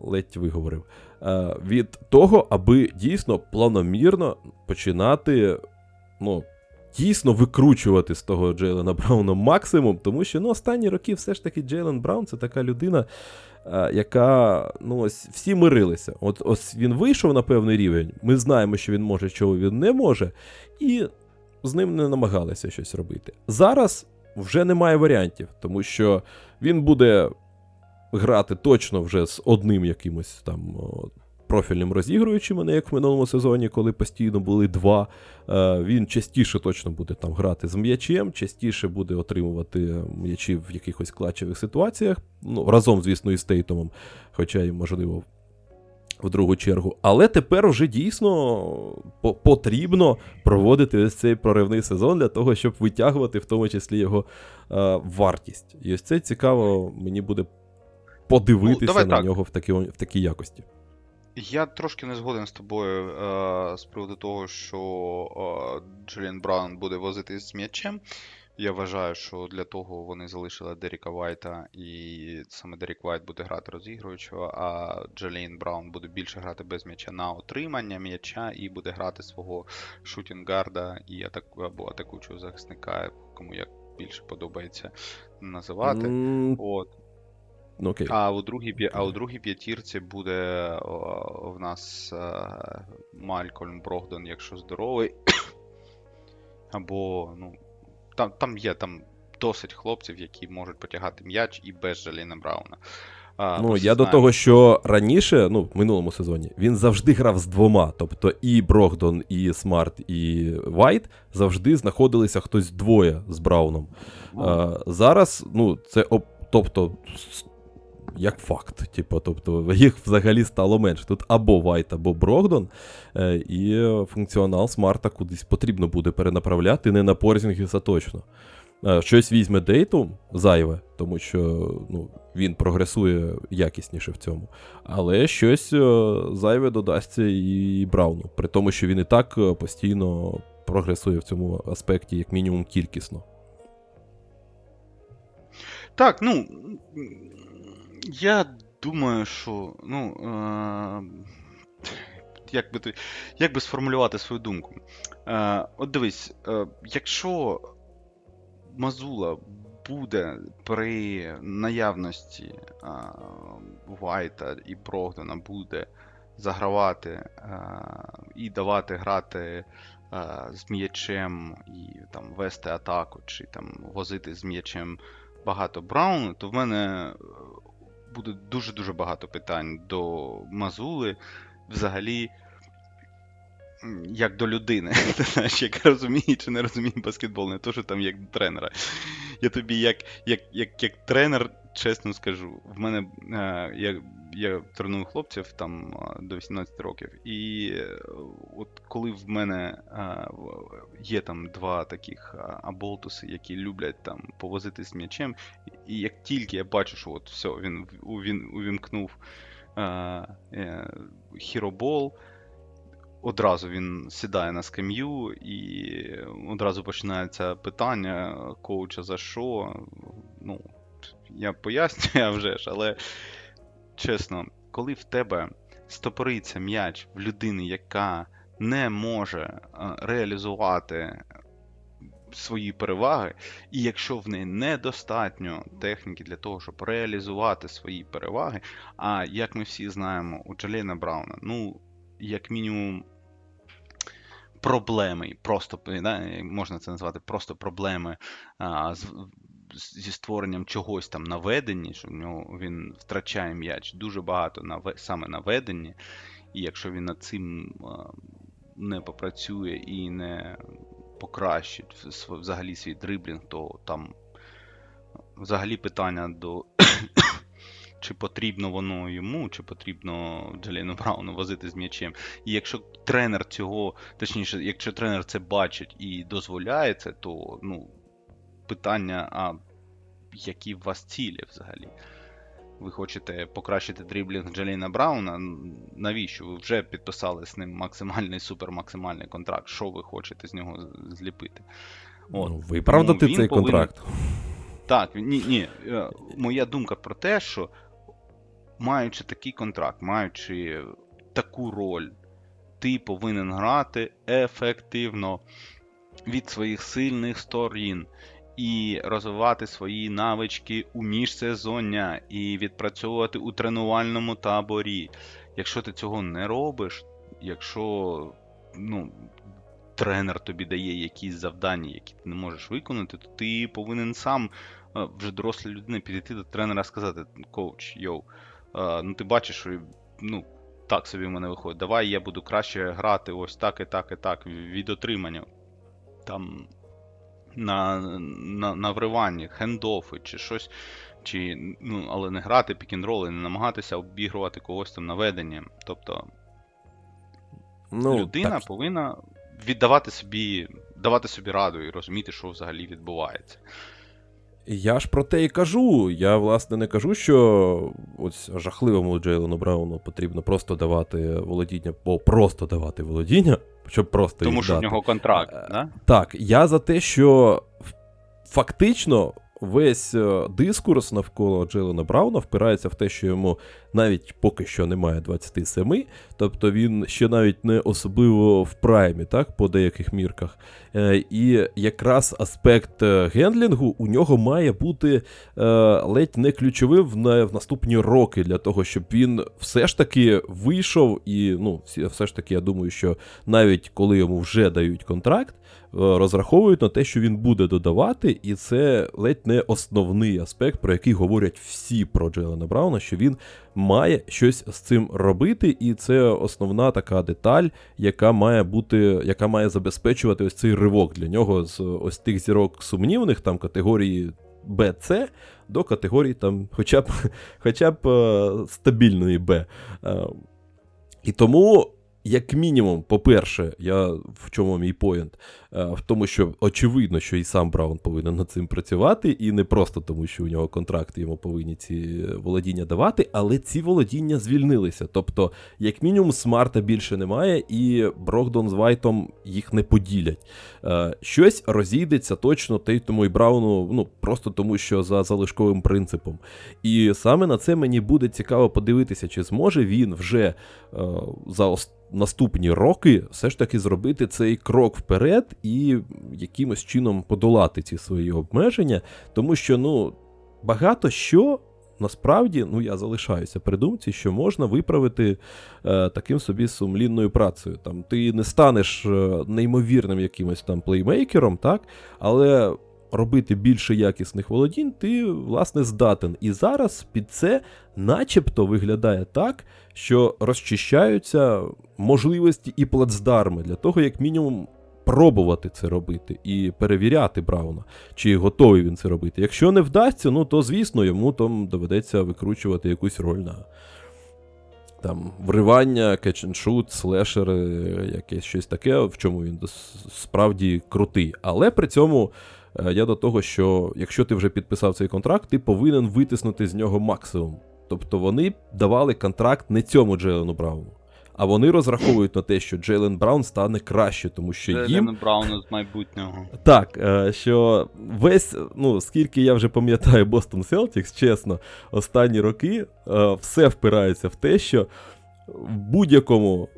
ледь виговорив, е, від того, аби дійсно планомірно починати ну, дійсно викручувати з того Джейлена Брауна максимум, тому що ну, останні роки все ж таки Джейлен Браун це така людина, яка ну, ось всі мирилися. От ось він вийшов на певний рівень, ми знаємо, що він може, чого він не може, і з ним не намагалися щось робити. Зараз вже немає варіантів, тому що він буде. Грати точно вже з одним якимось там профільним розігруючим, а не як в минулому сезоні, коли постійно були два. Е, він частіше точно буде там грати з м'ячем, частіше буде отримувати м'ячі в якихось клатчевих ситуаціях. Ну, разом, звісно, із Тейтомом, хоча й можливо. В другу чергу, але тепер вже дійсно потрібно проводити ось цей проривний сезон для того, щоб витягувати в тому числі його е, вартість. І ось це цікаво, мені буде подивитися ну, на так. нього в такій, в такій якості. Я трошки не згоден з тобою е, з приводу того, що е, Джейлен Браун буде возити з м'ячем. Я вважаю, що для того вони залишили Деріка Вайта, і саме Дерік Вайт буде грати розігруючого, а Джейлен Браун буде більше грати без м'яча на отримання м'яча і буде грати свого шутінгарда і атаку, або атакуючого захисника, кому як більше подобається називати. Mm. От. Ну, окей. А у другій а у другій п'ятірці буде о, в нас е, Малькольм Брогдон, якщо здоровий. Або, ну, там там є там досить хлопців, які можуть потягати м'яч і без Джейлена Брауна. А, ну, Я до того, що раніше, ну, в минулому сезоні, він завжди грав з двома. Тобто і Брогдон, і Смарт, і Вайт завжди знаходилися хтось двоє з Брауном. А, Зараз, ну, це тобто як факт. Типу, тобто їх взагалі стало менше. Тут або Вайт, або Брогдон, е, і функціонал Смарта кудись потрібно буде перенаправляти, не на Порзінгіса точно. Е, щось візьме Тейтум зайве, тому що ну, він прогресує якісніше в цьому. Але щось е, зайве додасться і Брауну, при тому, що він і так постійно прогресує в цьому аспекті, як мінімум, кількісно. Так, ну. Я думаю, що. ну, е- як би як би сформулювати свою думку? Е- От дивись, е- якщо Мазула буде при наявності а, Вайта і Брогдена буде загравати а, і давати грати а, з м'ячем і там вести атаку, чи там возити з м'ячем багато Брауну, то в мене буде дуже-дуже багато питань до Мазули взагалі як до людини. Ти знаєш, як розуміє чи не розуміє баскетбол, не то, що там як до тренера. Я тобі, як як, як, як тренер, чесно скажу, в мене е, я я треную хлопців там до 18 років, і е, от коли в мене е, є там два таких аболтуси, які люблять там повозити з м'ячем, і як тільки я бачу, що от все, він він увімкнув хіробол одразу він сідає на скам'ю і одразу починається питання коуча за що. Ну, я пояснюю вже ж, але чесно, коли в тебе стопориться м'яч в людини, яка не може е, реалізувати свої переваги, і якщо в неї недостатньо техніки для того, щоб реалізувати свої переваги, а як ми всі знаємо, у Джалена Брауна, ну, як мінімум, проблеми, просто можна це назвати просто проблеми а, з, зі створенням чогось там на веденні, що в нього він втрачає м'яч дуже багато на саме на веденні, і якщо він над цим не попрацює і не покращить взагалі свій дриблінг, то там взагалі питання до чи потрібно воно йому, чи потрібно Джаліну Брауну возити з м'ячем. І якщо тренер цього, точніше, якщо тренер це бачить і дозволяє це, то ну, питання, а які в вас цілі взагалі? Ви хочете покращити дріблінг Джаліна Брауна? Навіщо? Ви вже підписали з ним максимальний супермаксимальний контракт. Що ви хочете з нього зліпити? От. Ну, Виправдати цей повинен... контракт. Так, ні, ні. Е, моя думка про те, що маючи такий контракт, маючи таку роль, ти повинен грати ефективно від своїх сильних сторін і розвивати свої навички у міжсезоння і відпрацьовувати у тренувальному таборі. Якщо ти цього не робиш, якщо ну, тренер тобі дає якісь завдання, які ти не можеш виконати, то ти повинен сам вже доросла людина підійти до тренера і сказати: коуч, йоу ну ти бачиш, що ну, так собі в мене виходить. Давай я буду краще грати ось так і так і так від отримання. Там на на, на вриванні, хендофи чи щось. Чи, ну, Але не грати пікінроли, не намагатися обігрувати когось там наведенням. Тобто ну, людина так. повинна віддавати собі, давати собі раду і розуміти, що взагалі відбувається. Я ж про те і кажу. Я, власне, не кажу, що ось жахливому Джейлену Брауну потрібно просто давати володіння, бо просто давати володіння, щоб просто. Тому що дати. в нього контракт, е, да? Так, я за те, що фактично весь е, дискурс навколо Джелена Брауна впирається в те, що йому навіть поки що немає 27, тобто він ще навіть не особливо в праймі, так, по деяких мірках. Е, і якраз аспект е, гендлінгу у нього має бути ледь не ключовим в наступні роки для того, щоб він все ж таки вийшов і ну, все ж таки, я думаю, що навіть коли йому вже дають контракт. Е, розраховують на те, що він буде додавати, і це ледь не основний аспект, про який говорять всі про Джейлена Брауна, що він має щось з цим робити, і це основна така деталь, яка має бути, яка має забезпечувати ось цей ривок для нього з ось тих зірок сумнівних там категорії BC до категорії там, хоча б хоча б е, стабільної Б. Е, і тому як мінімум, по-перше, я в чому мій поєнт? Е, в тому, що очевидно, що і сам Браун повинен над цим працювати, і не просто тому, що у нього контракт йому повинні ці володіння давати, але ці володіння звільнилися. Тобто, як мінімум, смарта більше немає, і Брогдон з Вайтом їх не поділять. Е, щось розійдеться точно Тейтому і Брауну, ну просто тому, що за залишковим принципом. І саме на це мені буде цікаво подивитися, чи зможе він вже е, за наступні роки все ж таки зробити цей крок вперед і якимось чином подолати ці свої обмеження, тому що ну багато що. Насправді, ну я залишаюся при думці, що можна виправити е, таким собі сумлінною працею. Там Ти не станеш е, неймовірним якимось там плеймейкером, так? але робити більше якісних володінь, ти, власне, здатен. І зараз під це начебто виглядає так, що розчищаються можливості і плацдарми для того, як мінімум. Пробувати це робити і перевіряти Брауна, чи готовий він це робити. Якщо не вдасться, ну то звісно йому там доведеться викручувати якусь роль на там вривання, shoot, слешер, якесь щось таке, в чому він справді крутий. Але при цьому Е, я до того, що якщо ти вже підписав цей контракт, ти повинен витиснути з нього максимум. Тобто вони давали контракт не цьому Джейлену Брауну. А вони розраховують на те, що Джейлен Браун стане краще, тому що Джейлен їм... Брауну з майбутнього. Так, е, що весь, ну, скільки я вже пам'ятаю Бостон Селтікс, чесно, останні роки е, все впирається в те, що в будь-якому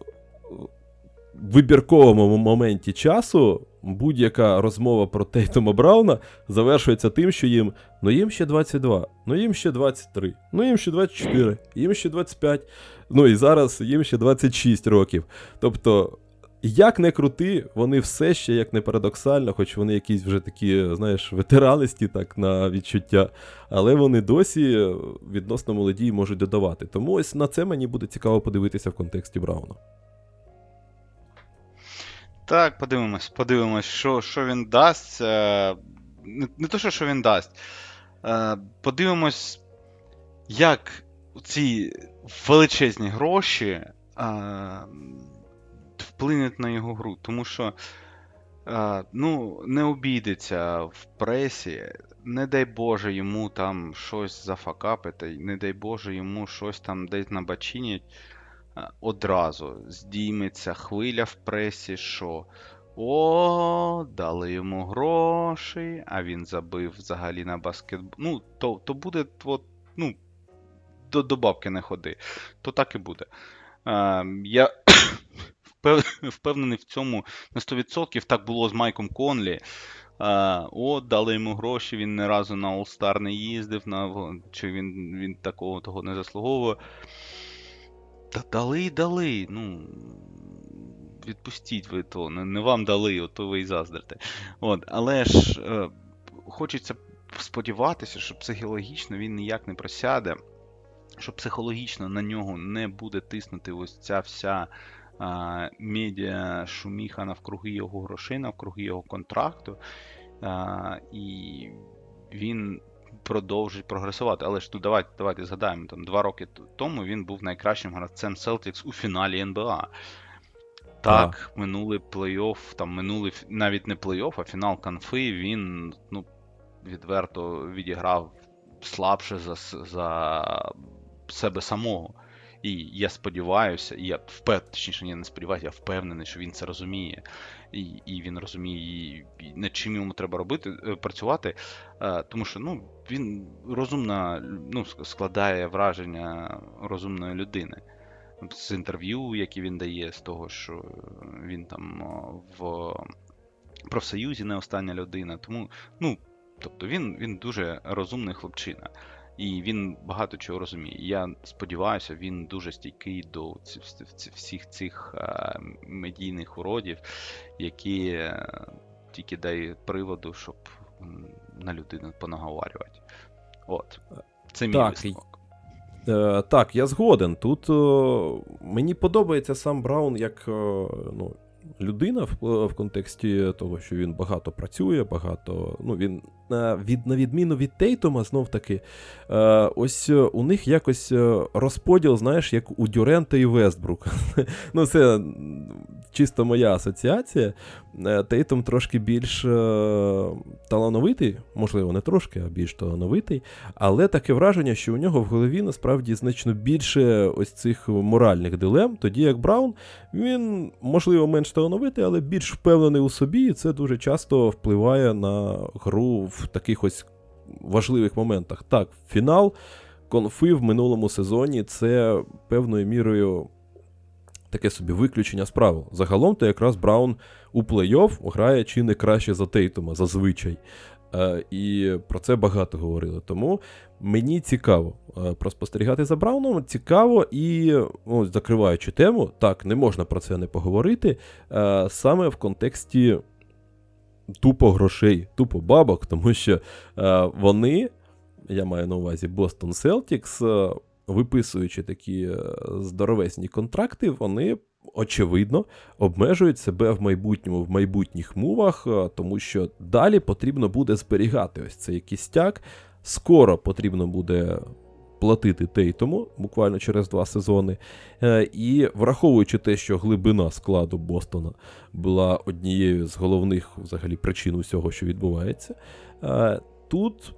вибірковому моменті часу будь-яка розмова про Тейтома Брауна завершується тим, що їм ну їм ще 22, ну їм ще 23, ну їм ще 24, їм ще 25, ну і зараз їм ще 26 років. Тобто. Як не крути, вони все ще як не парадоксально, хоч вони якісь вже такі, знаєш, ветеранисті так на відчуття, але вони досі відносно молоді можуть додавати. Тому ось на це мені буде цікаво подивитися в контексті Брауна. Так, подивимось, подивимось, що що він дасть. Е, не, не то, що він дасть. Е, подивимось, як ці величезні гроші е, вплинуть на його гру. Тому що ну, не обійдеться в пресі, не дай Боже йому там щось зафакапити, не дай Боже йому щось там десь набачинять. Одразу здійметься хвиля в пресі, що о, дали йому гроші, а він забив взагалі на баскетбол. Ну, то то буде от, ну, до до бабки не ходи. То так і буде. Е, Я впевнений в цьому на 100%. Так було з Майком Конлі. Е, о, дали йому гроші, він ні разу на All Star не їздив, на, чи він він такого того не заслуговує. Та дали дали. ну... Відпустіть ви то, не, не вам дали, от то ви і заздрите. От, Але ж е, хочеться сподіватися, що психологічно він ніяк не просяде, що психологічно на нього не буде тиснути ось ця вся е, медіа шуміха навкруги його грошей, навкруги його контракту. Е, і він продовжить прогресувати. Але ж тут давайте давайте згадаємо, там два роки тому він був найкращим гравцем Celtics у фіналі НБА. Так, а. минулий плей-офф, там минулий навіть не плей-офф, а фінал конфи, він ну, відверто відіграв слабше за за себе самого. І я сподіваюся, і я впев... точніше, я не сподіваюся, я впевнений, що він це розуміє. І і він розуміє, і над чим йому треба робити, е, працювати. Е, тому що ну, він розумна, ну, складає враження розумної людини. З інтерв'ю, які він дає, з того, що він там в профсоюзі не остання людина. Тому, ну, тобто він він дуже розумний хлопчина. І він багато чого розуміє. Я сподіваюся, він дуже стійкий до всіх цих е, медійних уродів, які е, тільки дають приводу, щоб на людину понаговарювати. От. Це мій так, висновок. Е, так, я згоден. Тут е, мені подобається сам Браун як е, ну, людина в, в контексті того, що він багато працює, багато. Ну, він від, на відміну від Тейтома, знов таки, е, ось у них якось розподіл, знаєш, як у Дюрента і Вестбрук. Ну, це чисто моя асоціація. Тейтом трошки більш талановитий, можливо, не трошки, а більш талановитий, але таке враження, що у нього в голові насправді значно більше ось цих моральних дилем, тоді як Браун, він, можливо, менш талановитий, але більш впевнений у собі, і це дуже часто впливає на гру в таких ось важливих моментах. Так, фінал конфи в минулому сезоні це певною мірою. Таке собі виключення з. Загалом, то якраз Браун у плей-офф грає чи не краще за Тейтума, зазвичай. Е, І про це багато говорили. Тому мені цікаво е, проспостерігати за Брауном. Цікаво і, ну, закриваючи тему, так, не можна про це не поговорити. Е, Саме в контексті тупо грошей, тупо бабок, тому що вони, я маю на увазі Celtics, е, виписуючи такі е, здоровесні контракти, вони. Очевидно, обмежують себе в майбутньому в майбутніх мувах, е, тому що далі потрібно буде зберігати ось цей кістяк. Скоро потрібно буде платити Тейтому, буквально через два сезони. Е, і враховуючи те, що глибина складу Бостона була однією з головних взагалі причин усього, що відбувається, тут.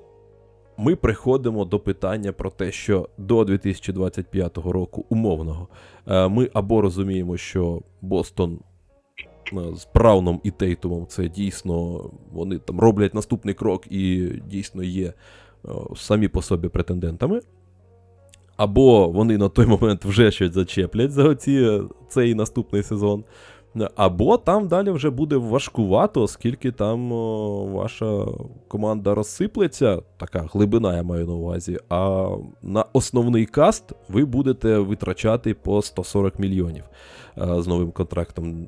Ми приходимо до питання про те, що до 2025 року умовного е, ми або розуміємо, що Бостон з Брауном і Тейтумом це дійсно вони там роблять наступний крок і дійсно є самі по собі претендентами. Або вони на той момент вже щось зачеплять за оці, цей наступний сезон. Або там далі вже буде важкувато, оскільки там о, ваша команда розсиплеться, така глибина, я маю на увазі. А на основний каст ви будете витрачати по 140 мільйонів а, з новим контрактом,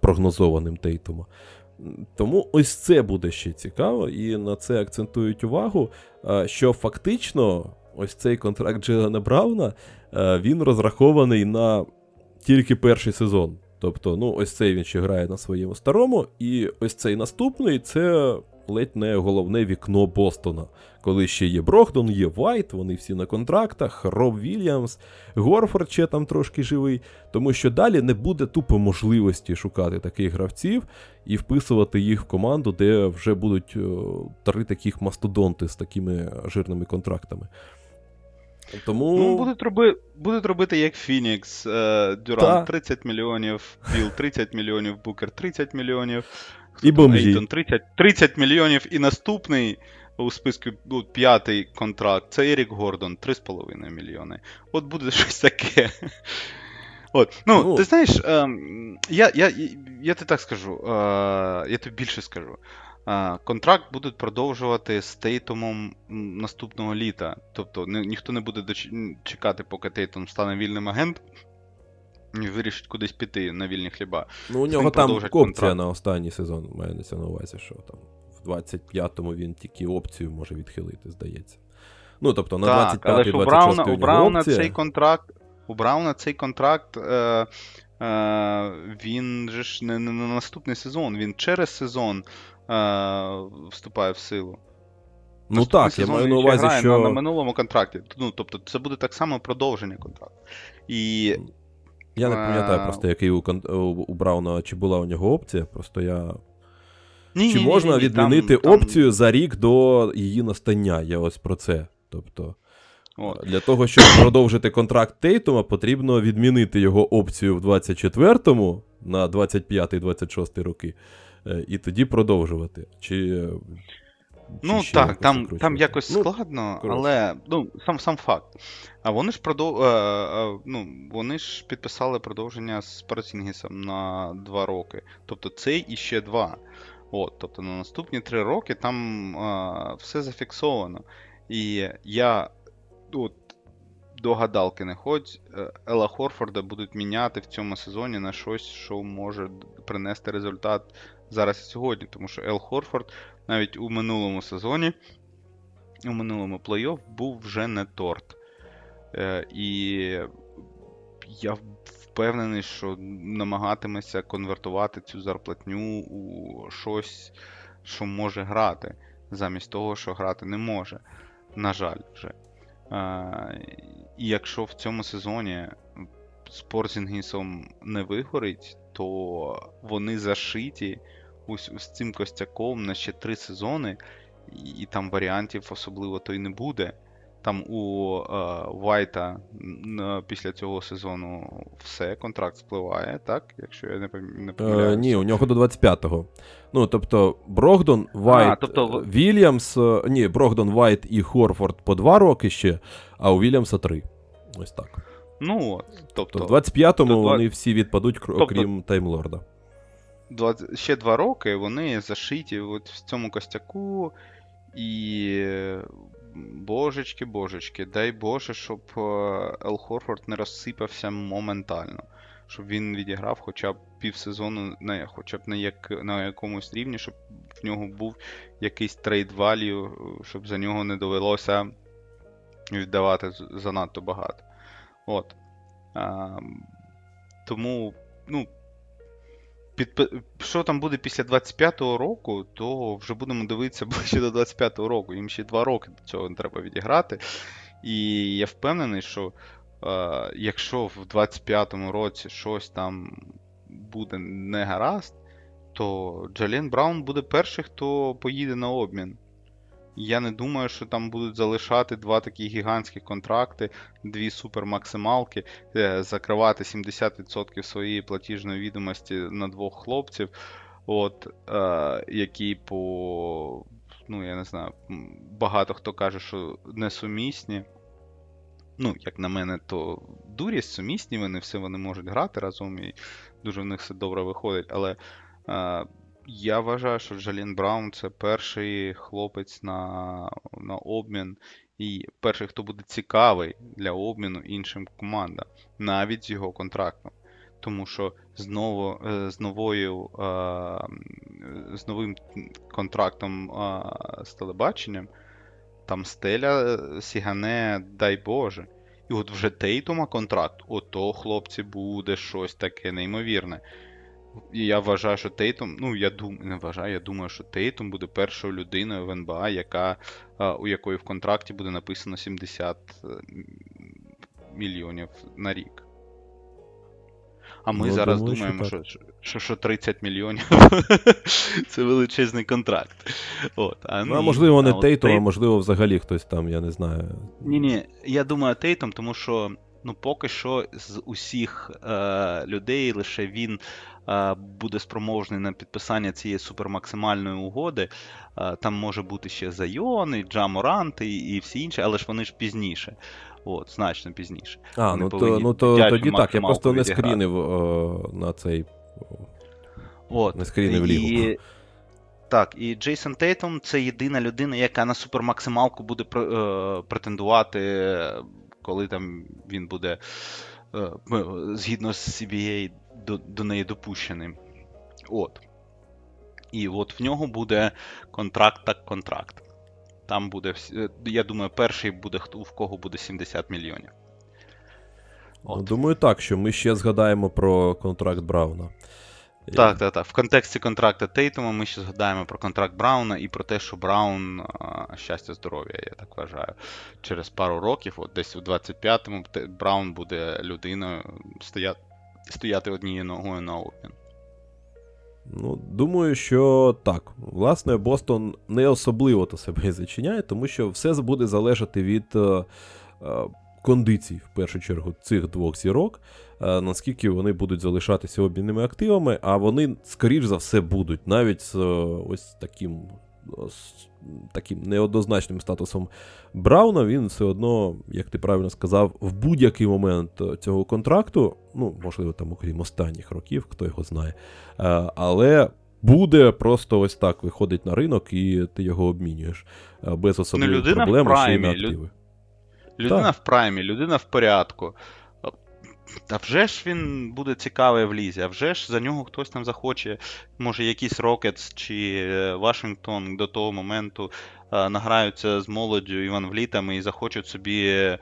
прогнозованим Тейтума. Тому ось це буде ще цікаво, і на це акцентують увагу, що фактично ось цей контракт Джейлена Брауна, е, він розрахований на тільки перший сезон. Тобто, ну, ось цей він ще грає на своєму старому, і ось цей наступний це ледь не головне вікно Бостона. Коли ще є Брогдон, є Вайт, вони всі на контрактах, Роб Вільямс, Горфорд ще там трошки живий. Тому що далі не буде тупо можливості шукати таких гравців і вписувати їх в команду, де вже будуть о, три таких мастодонти з такими жирними контрактами. Тому... Ну, будуть роби... будуть робити як Фінікс, е, Дюран 30 мільйонів, Біл 30 мільйонів, Букер 30 мільйонів, і. Ейтон 30 30 мільйонів. І наступний у списку ну, п'ятий контракт це Ерік Гордон, 3,5 мільйони. От буде щось таке. От, ну, ну, Ти знаєш, я я, я, я тобі так скажу, е, я тобі більше скажу. Контракт будуть продовжувати з Тейтомом наступного літа. Тобто ні, ніхто не буде чекати, поки Тейтом стане вільним агентом і вирішить кудись піти на вільні хліба. Ну, у нього там опція контракт. на останній сезон, мається на увазі, що там в 25-му він тільки опцію може відхилити, здається. Ну, тобто на 25-й, 26 у Брауна опція. цей контракт. У Брауна цей контракт. Е, е, він же ж не, не на наступний сезон, він через сезон е, вступає в силу. Ну так, я маю на увазі, що. На, на минулому контракті. Ну, Тобто, це буде так само продовження контракту. І. Я не пам'ятаю а... просто, який у, у Брауна, чи була у нього опція, просто я. Ні, Чи ні, можна ні, відмінити там, опцію там... за рік до її настання? Я ось про це. Тобто, От. для того, щоб продовжити контракт Тейтума, потрібно відмінити його опцію в 24-му на 25-26 роки. Е, і тоді продовжувати. Чи. Ну чи так, там там якось ну, складно, коротше. але ну, сам сам факт. А вони ж продов... Е, ну, вони ж підписали продовження з Парасінгісом на два роки. Тобто цей і ще два. От, Тобто на наступні три роки там а, все зафіксовано. І я от, до гадалки не ходь, е, Ела Хорфорда будуть міняти в цьому сезоні на щось, що може принести результат зараз і сьогодні, тому що Ел Хорфорд навіть у минулому сезоні, у минулому плей-офф був вже не торт. Е, І я впевнений, що намагатиметься конвертувати цю зарплатню у щось, що може грати, замість того, що грати не може. На жаль, вже. А, І якщо в цьому сезоні з Порзінгісом не вигорить, то вони зашиті ось з цим костяком на ще три сезони, і, і там варіантів особливо то й не буде. Там у е, Вайта н- після цього сезону все, контракт спливає, так? Якщо я не пом- Е, ні, у нього до 25-го. Ну, тобто, Брогдон, Вайт, тобто Вільямс. е, Ні, Брогдон, Вайт і Хорфорд по 2 роки ще, а у Вільямса 3. Ось так. Ну от, тобто, То в 25-му то вони всі відпадуть, Тобто- окрім Таймлорда. 20, ще два роки вони зашиті от в цьому костяку. І божечки, божечки, дай Боже, щоб е, Ел Хорфорд не розсипався моментально. Щоб він відіграв хоча б півсезону, на, хоча б на, як, на якомусь рівні, щоб в нього був якийсь трейд value, щоб за нього не довелося віддавати занадто багато. От. А, тому, ну, Підпи- Що там буде після 25-го року, то вже будемо дивитися ближче до 25-го року. Їм ще 2 роки до цього треба відіграти. І я впевнений, що е, якщо в 25-му році щось там буде не гаразд, то Джален Браун буде перший, хто поїде на обмін. Я не думаю, що там будуть залишати два такі гігантські контракти, дві супермаксималки, е, закривати 70% своєї платіжної відомості на двох хлопців, от, е, які по, ну, я не знаю, багато хто каже, що несумісні. Ну, як на мене, то дурість, сумісні, вони все вони можуть грати разом, і дуже в них все добре виходить. Але е, я вважаю, що Джалін Браун це перший хлопець на, на обмін, і перший, хто буде цікавий для обміну іншим командам, навіть з його контрактом. Тому що знову е, з новою е, з новим контрактом е, з телебаченням там стеля сігане, дай Боже. І от вже Тейтума контракт, ото, хлопці, буде щось таке неймовірне. І я вважаю, що Тейтум, ну я дум, не вважаю, я думаю, що Тейтум буде першою людиною в НБА, яка, у якої в контракті буде написано 70 е, мільйонів на рік. А ми Ну, зараз думаю, думаємо, так. що, що, що 30 мільйонів це величезний контракт. От, а, Ну, а можливо, не а от Тейтом, а можливо, взагалі хтось там, я не знаю. ні, ні, я думаю Тейтом, тому що ну, поки що з усіх е, людей лише він е, буде спроможний на підписання цієї супермаксимальної угоди. Е, там може бути ще Зайон, і Джа Морант, і, і всі інші, але ж вони ж пізніше. От, значно пізніше. А, Вони ну то, ну то тоді так, я просто не скрінив о, на цей. От. Не скрінив лігу. Так, і Джейсон Тейтом це єдина людина, яка на супермаксималку буде е, претендувати, коли там він буде е, згідно з CBA до, до неї допущеним. От. І от в нього буде контракт так контракт. Там буде, е, я думаю, перший буде хто в кого буде 70 мільйонів. Ну, От. Думаю, так, що ми ще згадаємо про контракт Брауна. Так, так, так. В контексті контракту Тейтума ми ще згадаємо про контракт Брауна і про те, що Браун, щастя, здоров'я, я так вважаю. Через пару років, от десь у 25-му, Браун буде людиною стояти, стояти однією ногою на обмін. Ну, думаю, що так. Власне, Бостон не особливо то себе зачиняє, тому що все буде залежати від е, е, кондицій, в першу чергу, цих двох зірок, е, наскільки вони будуть залишатися обмінними активами, а вони, скоріш за все, будуть, навіть з е, ось таким. е, з Таким неоднозначним статусом Брауна, він все одно, як ти правильно сказав, в будь-який момент е, цього контракту, ну, можливо, там, окрім останніх років, хто його знає, Е, але буде просто ось так виходить на ринок і ти його обмінюєш е, без особливих людина в проблем, ще й на активи. Людина Так. в праймі, людина в порядку. А вже ж він буде цікавий в лізі, а вже ж за нього хтось там захоче, може, якийсь Рокетс чи е, Вашингтон до того моменту е, награються з молоддю Іван Влітами і захочуть собі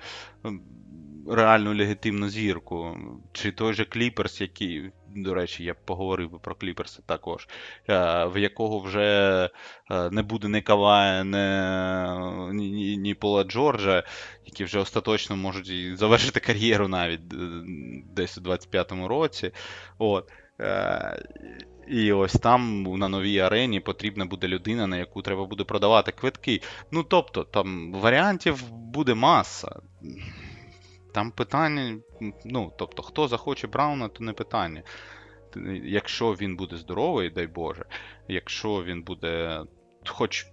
реальну легітимну зірку. Чи той же Кліперс, який, до речі, я поговорив би про Кліперси також, е, в якого вже е, не буде ні Кавая, ні, ні, ні Пола Джорджа, які вже остаточно можуть завершити кар'єру навіть десь у 25-му році. От. І ось там на новій арені потрібна буде людина, на яку треба буде продавати квитки. Ну тобто, там варіантів буде маса. Там питання, ну, тобто, хто захоче Брауна, то не питання. Якщо він буде здоровий, дай Боже, якщо він буде хоч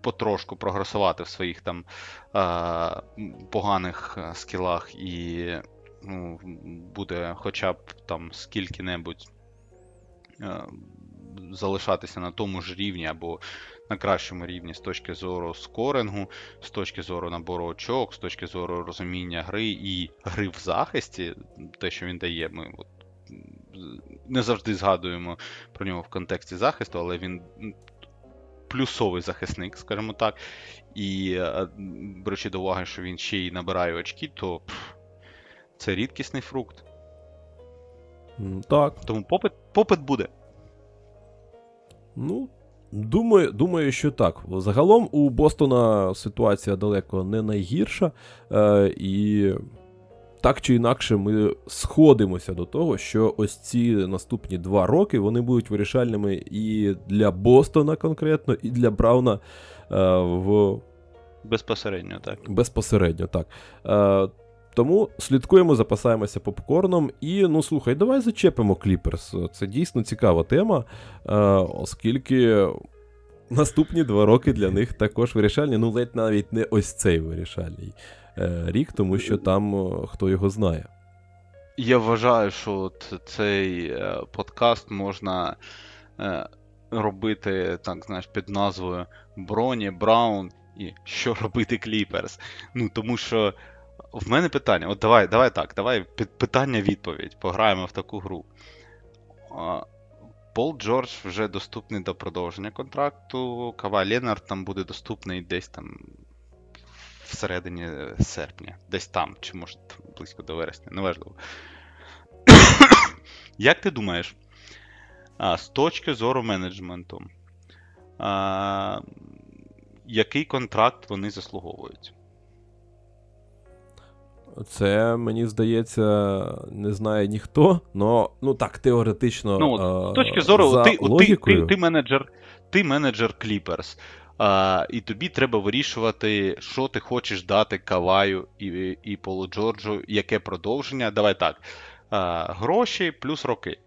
потрошку прогресувати в своїх там а, поганих скілах і ну, буде хоча б там скільки-небудь залишатися на тому ж рівні або на кращому рівні з точки зору скорингу, з точки зору набору очок, з точки зору розуміння гри і гри в захисті, те, що він дає, ми от, не завжди згадуємо про нього в контексті захисту, але він плюсовий захисник, скажімо так. І е, беручи до уваги, що він ще й набирає очки, то пф, це рідкісний фрукт. Так. Тому попит, попит буде. Ну, думаю, думаю, що так. Загалом у Бостона ситуація далеко не найгірша. Е, І так чи інакше, ми сходимося до того, що ось ці наступні два роки вони будуть вирішальними і для Бостона конкретно, і для Брауна е, в. Безпосередньо, так. Безпосередньо, так. Е, тому слідкуємо, запасаємося попкорном. І ну слухай, давай зачепимо Кліперс. Це дійсно цікава тема, е, оскільки наступні два роки для них також вирішальні. Ну, ледь навіть не ось цей вирішальний е, рік, тому що там е, хто його знає. Я вважаю, що цей подкаст можна робити так, знаєш, під назвою Броні, Браун і що робити Кліперс. Ну, тому що. В мене питання. От давай давай так, давай питання-відповідь. Пограємо в таку гру. Пол Джордж вже доступний до продовження контракту. Кава Ленард там буде доступний десь там всередині серпня. Десь там, чи може близько до вересня, неважливо. Як ти думаєш, з точки зору менеджменту, який контракт вони заслуговують? Це, мені здається, не знає ніхто, но ну так, теоретично. Ну, З точки зору, за ти логікою... ти, ти, ти менеджер ти менеджер Clippers, а, і тобі треба вирішувати, що ти хочеш дати Каваю і і Полу Джорджу, яке продовження. Давай так. А, Гроші плюс роки.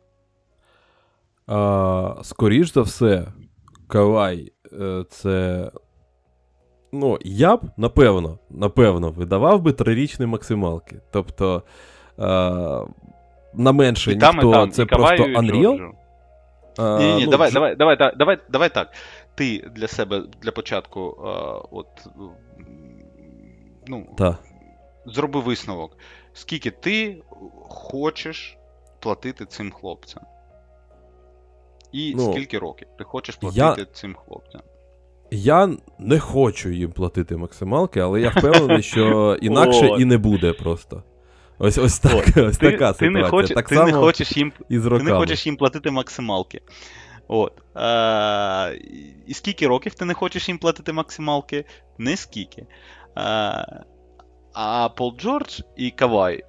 А, Скоріш за все, Кавай е, це ну, я б, напевно, напевно, видавав би трирічні максималки. Тобто е, на менше і ніхто, там, це просто Unreal. А, ні, ні, ну, давай, ж... давай, давай, давай, давай так. Ти для себе для початку а, от, ну, Та. зроби висновок. Скільки ти хочеш платити цим хлопцям? І ну, скільки років ти хочеш платити я... цим хлопцям? Я не хочу їм платити максималки, але я впевнений, що інакше і не буде просто. Ось ось так, ось ти, така ти Не хоч, так ти само не хочеш їм і з Ти не хочеш їм платити максималки. От. Е, І скільки років ти не хочеш їм платити максималки? Не скільки. Е, а Пол Джордж і Кавай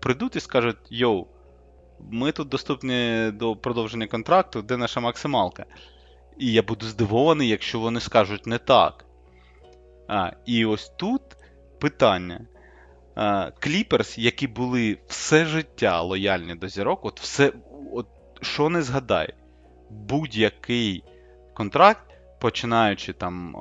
прийдуть і скажуть: Йоу, ми тут доступні до продовження контракту, де наша максималка? І я буду здивований, якщо вони скажуть не так. А, І ось тут питання. Кліперс, які були все життя лояльні до зірок, от все, от що не згадай, будь-який контракт, починаючи там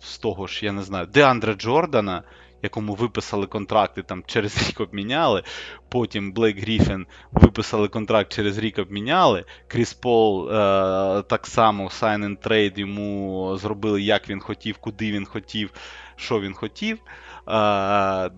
з того ж, я не знаю, Деандре Джордана якому виписали контракти, там через рік обміняли. Потім Блейк Гріфін виписали контракт, через рік обміняли. Кріс Пол е, так само sign and trade йому зробили, як він хотів, куди він хотів, що він хотів. Е,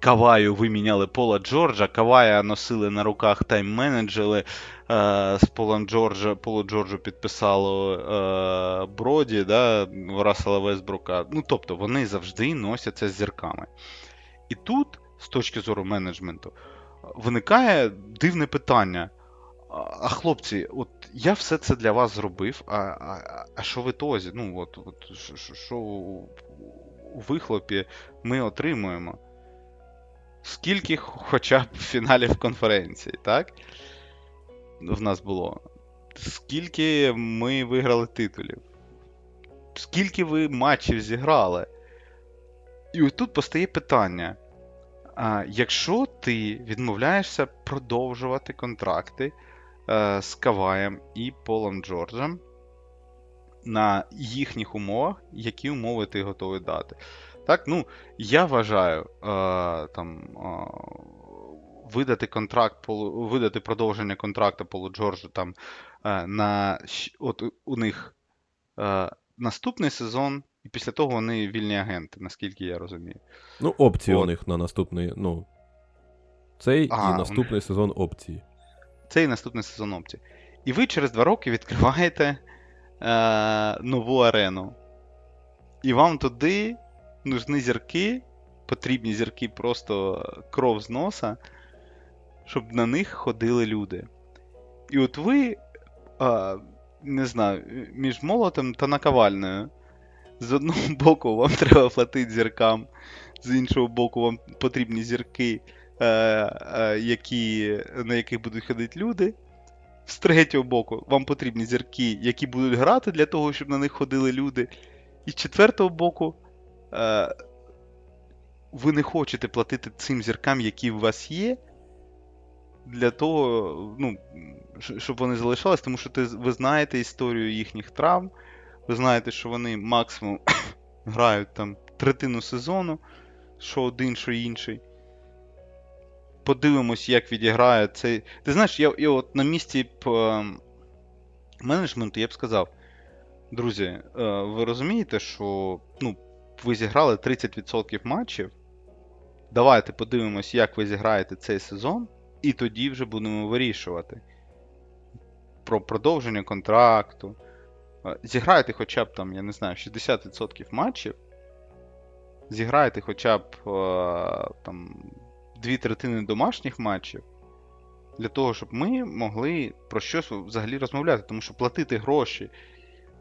Каваю виміняли Пола Джорджа, Кавая носили на руках тайм-менеджери. Е, з Полом Джорджа, Полу Джорджу підписало е, Броді, да, Рассела Весбрука. Ну, тобто вони завжди носяться з зірками. І тут з точки зору менеджменту, виникає дивне питання. А хлопці, от я все це для вас зробив, а а, а що в ітозі? Ну, от, от що у вихлопі ми отримуємо? Скільки хоча б фіналів конференції, так? В нас було. Скільки ми виграли титулів? Скільки ви матчів зіграли? І от тут постає питання: а, якщо ти відмовляєшся продовжувати контракти е, з Каваєм і Полом Джорджем на їхніх умовах, які умови ти готовий дати? Так, ну, я вважаю, е, там. Е, Видати контракт, видати продовження контракту Полу Джорджу там е, на от у них е, наступний сезон, і після того вони вільні агенти, наскільки я розумію. Ну, опції от. у них на наступний. ну, Цей а, і наступний сезон опції. Цей і наступний сезон опції. І ви через два роки відкриваєте е, нову арену. І вам туди нужні зірки, потрібні зірки просто кров з носа, щоб на них ходили люди. І от ви. Е, не знаю, між молотом та наковальною. З одного боку, вам треба платити зіркам, з іншого боку, вам потрібні зірки, е, е, які, на яких будуть ходити люди. З третього боку, вам потрібні зірки, які будуть грати для того, щоб на них ходили люди. І з четвертого боку, е, ви не хочете платити цим зіркам, які у вас є, для того, ну, щоб вони залишались, тому що ти, ви знаєте історію їхніх травм. Ви знаєте, що вони максимум грають там третину сезону, що один, що інший. Подивимось, як відіграє цей. Ти знаєш, я я от на місці по менеджменту я б сказав. Друзі, е, ви розумієте, що ну, ви зіграли 30% матчів. Давайте подивимось, як ви зіграєте цей сезон, і тоді вже будемо вирішувати про продовження контракту. Е, зіграйте хоча б там, я не знаю, 60% матчів. Зіграйте хоча б е, там дві третини домашніх матчів. Для того, щоб ми могли про щось взагалі розмовляти. Тому що платити гроші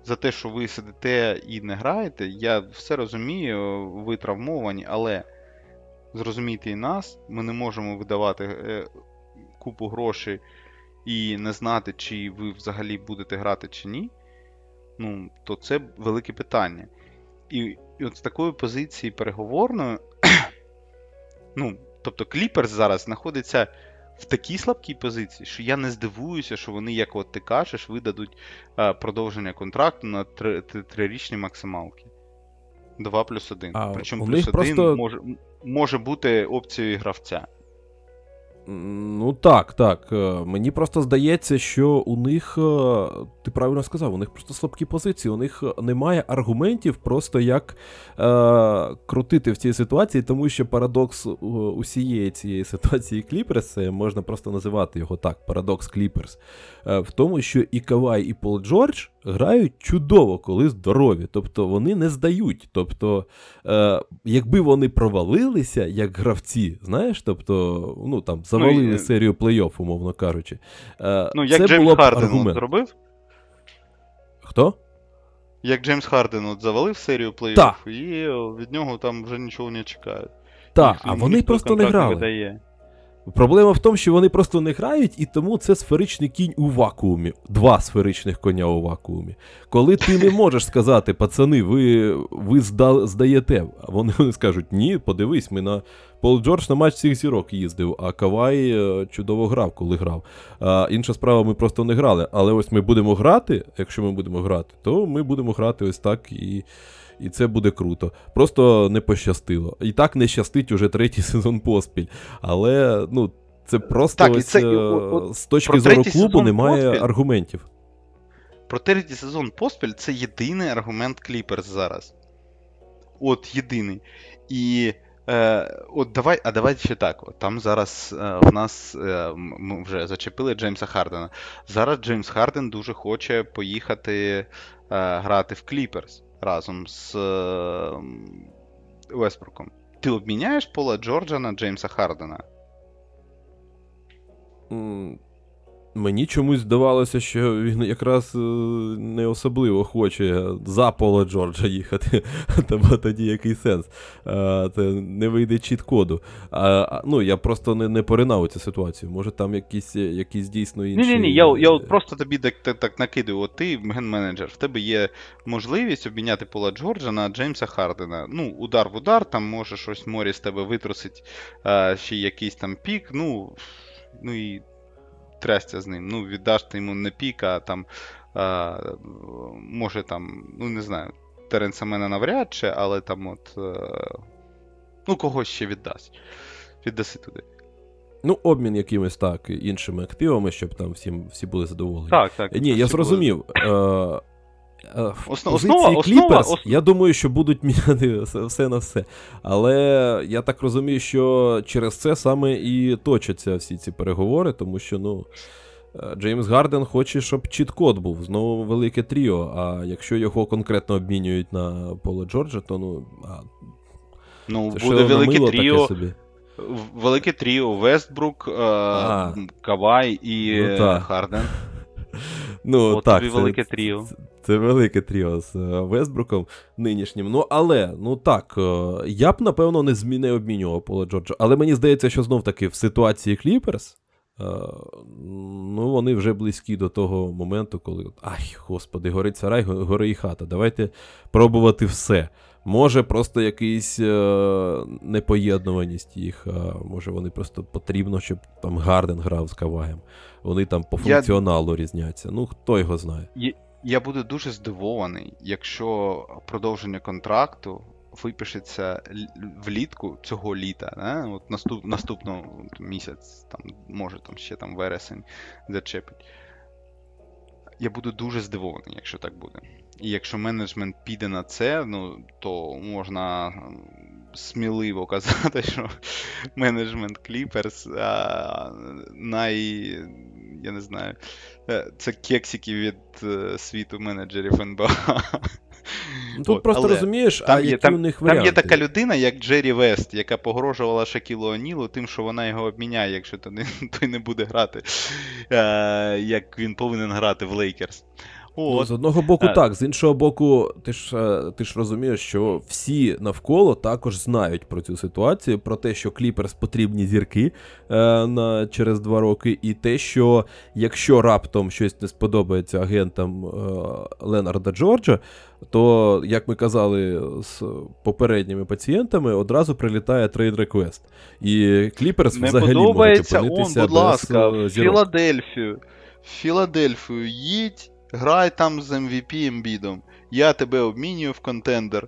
за те, що ви сидите і не граєте, я все розумію, ви травмовані, але зрозумійте і нас, ми не можемо видавати е, купу грошей і не знати, чи ви взагалі будете грати чи ні, ну, то це велике питання. І і от з такої позиції переговорної, ну, тобто Кліперс зараз знаходиться в такій слабкій позиції, що я не здивуюся, що вони, як от ти кажеш, видадуть а, продовження контракту на трирічні максималки. 2 плюс 1. Причому плюс 1 просто... може, може бути опцією гравця. Ну так, так. Е, мені просто здається, що у них, е, ти правильно сказав, у них просто слабкі позиції, у них немає аргументів, просто як е, крутити в цій ситуації, тому що парадокс усієї цієї ситуації Кліперс, можна просто називати його так, парадокс Кліперс, е, в тому, що і Кавай, і Пол Джордж грають чудово, коли здорові. Тобто вони не здають. Тобто, е, якби вони провалилися як гравці, знаєш, тобто, ну там завалили ну, серію плей-офф, умовно кажучи. Е, Ну, як це Джеймс було Харден аргумент. зробив? Хто? Як Джеймс Харден от завалив серію плей-офф, і від нього там вже нічого не чекають. Так, а вони просто не грали. Не Проблема в тому, що вони просто не грають, і тому це сферичний кінь у вакуумі. Два сферичних коня у вакуумі. Коли ти не можеш сказати, пацани, ви ви зда, здаєте, вони, вони скажуть, ні, подивись, ми на Пол Джордж на матч цих зірок їздив, а Кавай е, чудово грав, коли грав. А Інша справа, ми просто не грали. Але ось ми будемо грати, якщо ми будемо грати, то ми будемо грати ось так і і це буде круто. Просто не пощастило. І так не щастить уже третій сезон поспіль. Але ну, це просто так, ось, це, е, з точки зору клубу немає поспіль. аргументів. Про третій сезон поспіль це єдиний аргумент Кліперс зараз. От єдиний. І е, от давай, а давай ще так. От, Там зараз е, в нас е, ми вже зачепили Джеймса Хардена. Зараз Джеймс Харден дуже хоче поїхати е, грати в Кліперс разом з Весбруком. ти обміняєш Пола Джорджа на Джеймса Хардена? Мені чомусь здавалося, що він якраз е, не особливо хоче за Пола Джорджа їхати. Тому тоді який сенс? А, Це не вийде чіт коду. А, ну, я просто не, не поринав у цю ситуацію. Може, там якісь, якісь дійсно інші. Ні, ні, ні, я, я от просто тобі так, так, так накидаю. От ти ген-менеджер, в тебе є можливість обміняти Пола Джорджа на Джеймса Хардена. Ну, удар в удар, там може щось морі з тебе витрусить, ще якийсь там пік, ну, ну і трясся з ним. Ну, віддаш ти йому не піка, а там, а, може там, ну не знаю, Теренса мене навряд чи, але там от. А, Ну, когось ще віддасть. Віддаси туди. Ну, обмін якимись так, іншими активами, щоб там всім всі були задоволені. Так, так. Ні, я зрозумів. були- Основ- позиції основа- основа- я думаю, що будуть міняти все- на все. Але я так розумію, що через це саме і точаться всі ці переговори, тому що, ну. е, Джеймс Гарден хоче, щоб чіт-код був, знову велике тріо. А якщо його конкретно обмінюють на Пола Джорджа, то ну. А, Ну, це буде велике тріо. собі. Велике тріо Вестбрук, е, А. Кавай і Ну, е. Харден. Ну, От так, тобі це- велике тріо. Це, це велике тріо з е, Вестбруком нинішнім. Ну, але, ну так, е, я б, напевно, не, змі... не обмінював Пола Джорджа. Але мені здається, що знов таки в ситуації Кліперс. е, Ну, вони вже близькі до того моменту, коли. Ай, господи, горить сарай, го- гори і хата. Давайте пробувати все. Може, просто якийсь е, непоєднуваність їх, а може вони просто потрібно, щоб там Гарден грав з Каваєм. Вони там по Я- функціоналу різняться. Ну, хто його знає. Я буду дуже здивований, якщо продовження контракту випишеться влітку цього літа, не? От наступ, наступного місяць, там, може там ще там вересень зачепить. Я буду дуже здивований, якщо так буде. І якщо менеджмент піде на це, ну, то можна сміливо казати, що менеджмент а, най. Я не знаю. е, Це кексики від е, світу менеджерів НБА. Ну, Тут От, просто але розумієш, а там є- які у них Там є така людина, як Джері Вест, яка погрожувала Шакілу Онілу тим, що вона його обміняє, якщо той не, той не буде грати, е, як він повинен грати в Лейкерс. Ну, з одного боку, Е. так, з іншого боку, ти ж, е, ти ж розумієш, що всі навколо також знають про цю ситуацію, про те, що Кліперс потрібні зірки е, на, через два роки, і те, що якщо раптом щось не сподобається агентам е, Ленарда Джорджа, то, як ми казали з попередніми пацієнтами, одразу прилітає трейд реквест. І Кліперс Не взагалі подобається, може він, опинитися будь ласка, е, в. Філадельфію. В Філадельфію їдь, грай там з MVP Ембідом. Я тебе обмінюю в контендер.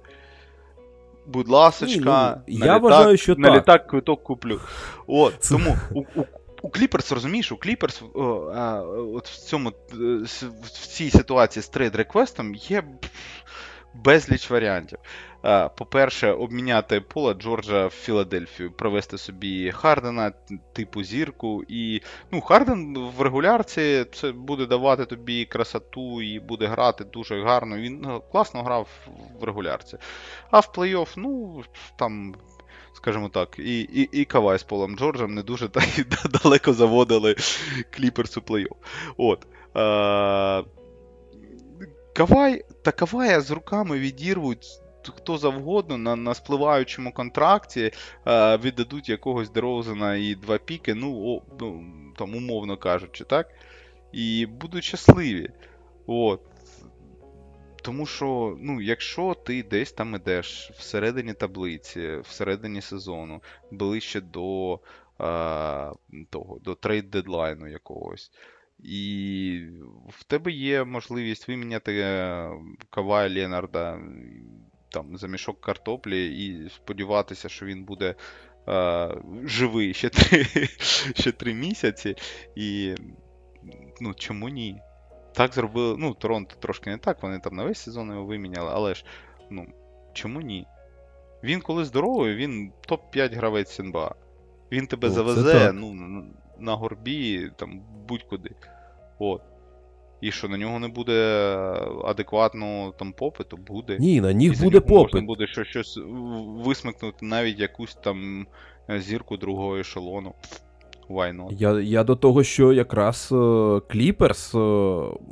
Будь ласочка, Ні, ну, на я літак, вважаю, що на так. літак квиток куплю. От, тому у, у, у Кліперс, розумієш, у Кліперс о, от в цьому е, в цій ситуації з трейд реквестом є безліч варіантів. По-перше, обміняти Пола Джорджа в Філадельфію, провести собі Хардена, типу зірку. І ну, Харден в регулярці це буде давати тобі красоту і буде грати дуже гарно. Він е, класно грав в регулярці. А в плей-офф, ну, там. Скажімо так, і, і, і Кавай з Полом Джорджем не дуже так далеко заводили Кліперс у плей-офф. От. Е, Кавай, та Кавая з руками відірвуть хто завгодно на, на спливаючому контракті, е, віддадуть якогось Дерозена і два піки, ну, о, ну, там, умовно кажучи, так? І будуть щасливі. От. Тому що, ну, якщо ти десь там ідеш всередині таблиці, всередині сезону, ближче до е, того, до трейд дедлайну якогось, і в тебе є можливість виміняти е, Кавая Ленарда там, за мішок картоплі і сподіватися, що він буде е, живий ще три, ще три місяці. І ну, чому ні? Так зробили. Ну, Торонто трошки не так, вони там на весь сезон його виміняли, але ж ну, чому ні? Він коли здоровий, він топ-5 гравець НБА. Він тебе О, завезе ну, на горбі, там будь-куди. От. І що на нього не буде адекватного там попиту, буде. Ні, на них і буде нього Можна попит. буде щось, щось висмикнути, навіть якусь там е, зірку другого ешелону. Why not? Я, я до того, що якраз Кліперс,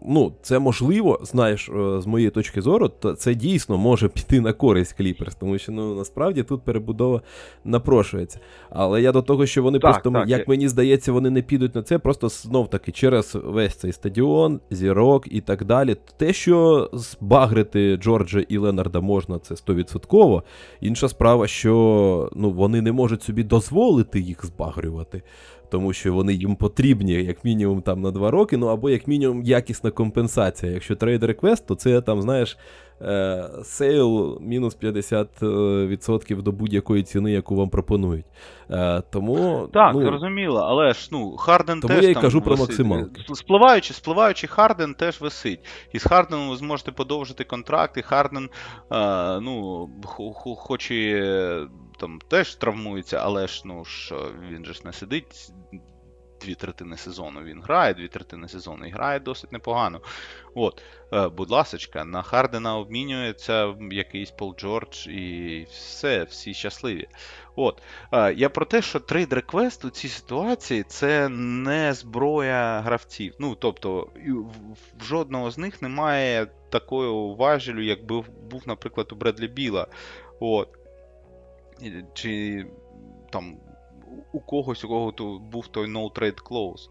ну, це можливо, знаєш, е, з моєї точки зору, то це дійсно може піти на користь Кліперс, тому що ну насправді тут перебудова напрошується. Але я до того, що вони Так, просто, так, як я- мені здається, вони не підуть на це, просто знов таки через весь цей стадіон, зірок і так далі. Те, що збагрити Джорджа і Ленарда можна, це 100%. Інша справа, що ну, вони не можуть собі дозволити їх збагрювати тому що вони їм потрібні як мінімум там на два роки, ну або як мінімум якісна компенсація. Якщо трейд реквест, то це там, знаєш, е, sale мінус 50% до будь-якої ціни, яку вам пропонують. Е, Тому Так, ну, зрозуміло, але ж ну, Харден Тому теж я й там кажу про висить. максималки. Спливаючи, спливаючи, Харден теж висить. І з Харденом ви зможете подовжити контракт, і Харден, е, ну, хо- хо- хоч і е, там теж травмується, але ж ну ж е, він же ж не сидить. Дві третини сезону він грає, дві третини сезону і грає досить непогано. От, е, будь ласочка, на Хардена обмінюється якийсь Пол Джордж і все, всі щасливі. От. Е, Я про те, що трейд реквест у цій ситуації це не зброя гравців. Ну, тобто, в жодного з них немає такої важелю, як був, наприклад, у Бредлі Біла. От. Чи там у когось, у кого то був той no trade clause.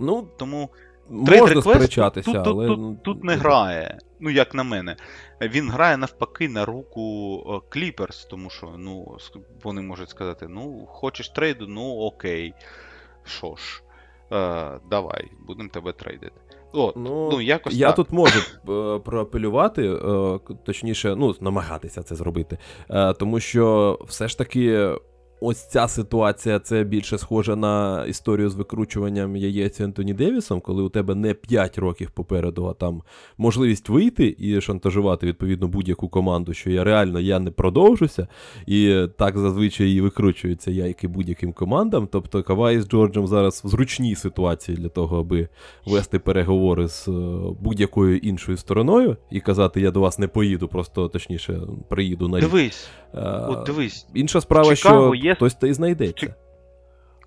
ну Тому можна сперечатися, тут, але тут, ну, тут, тут не грає. Ну, як на мене. Він грає навпаки на руку Кліперс, тому що ну, вони можуть сказати: ну, хочеш трейду, ну окей. Що ж, е, давай, будемо тебе трейдити. О, Ну, ну, якось я так. тут можу е, проапелювати, е, точніше, ну, намагатися це зробити. Е, тому що все ж таки. Ось ця ситуація це більше схоже на історію з викручуванням яєць Ентоні Девісом, коли у тебе не 5 років попереду, а там можливість вийти і шантажувати відповідно будь-яку команду, що я реально я не продовжуся. І так зазвичай і викручуються яйця будь-яким командам. Тобто Кавай з Джорджем зараз в зручній ситуації для того, аби вести переговори з е, будь-якою іншою стороною і казати, я до вас не поїду, просто точніше приїду на рік. Дивись, Е, от дивись, Інша справа, Чикаго що є- хтось та й знайдеться.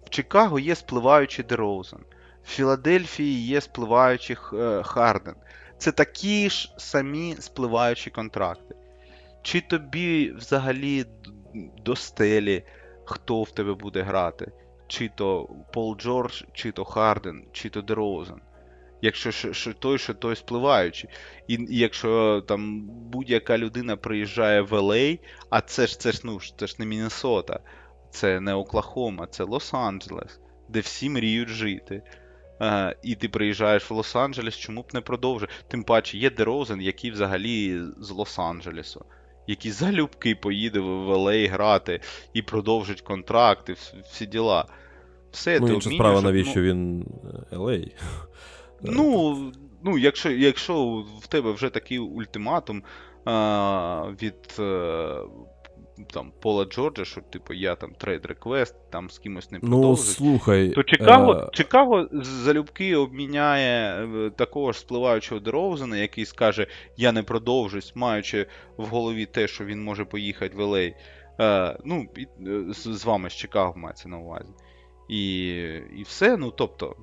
в Чикаго є спливаючий Дерозен, в Філадельфії є спливаючий е, Харден. Це такі ж самі спливаючі контракти. Чи тобі взагалі до стелі, хто в тебе буде грати? Чи то Пол Джордж, чи то Харден, чи то Дерозен. Якщо що, що той, що той спливаючий. І, і якщо там будь-яка людина приїжджає в LA, а це ж це ж ну це ж не Міннесота, це не Оклахома, це Лос-Анджелес, де всі мріють жити. Е, і ти приїжджаєш в Лос-Анджелес, чому б не продовжити? Тим паче є Дерозен, який взагалі з Лос-Анджелесу, який залюбки поїде в LA грати і продовжить контракти, всі діла. Все, Ну, інша справа, ну, навіщо він е, LA. Ну, ну якщо, якщо в тебе вже такий ультиматум а, від е, там, Пола Джорджа, що типу я там трейд реквест, там з кимось не Ну, слухай. то Чикаго, е, Чикаго залюбки обміняє е, такого ж спливаючого Дероузена, який скаже, я не продовжусь, маючи в голові те, що він може поїхати в LA. Е, ну, е, з, з вами з Чикаго мається на увазі. І, і все, ну тобто.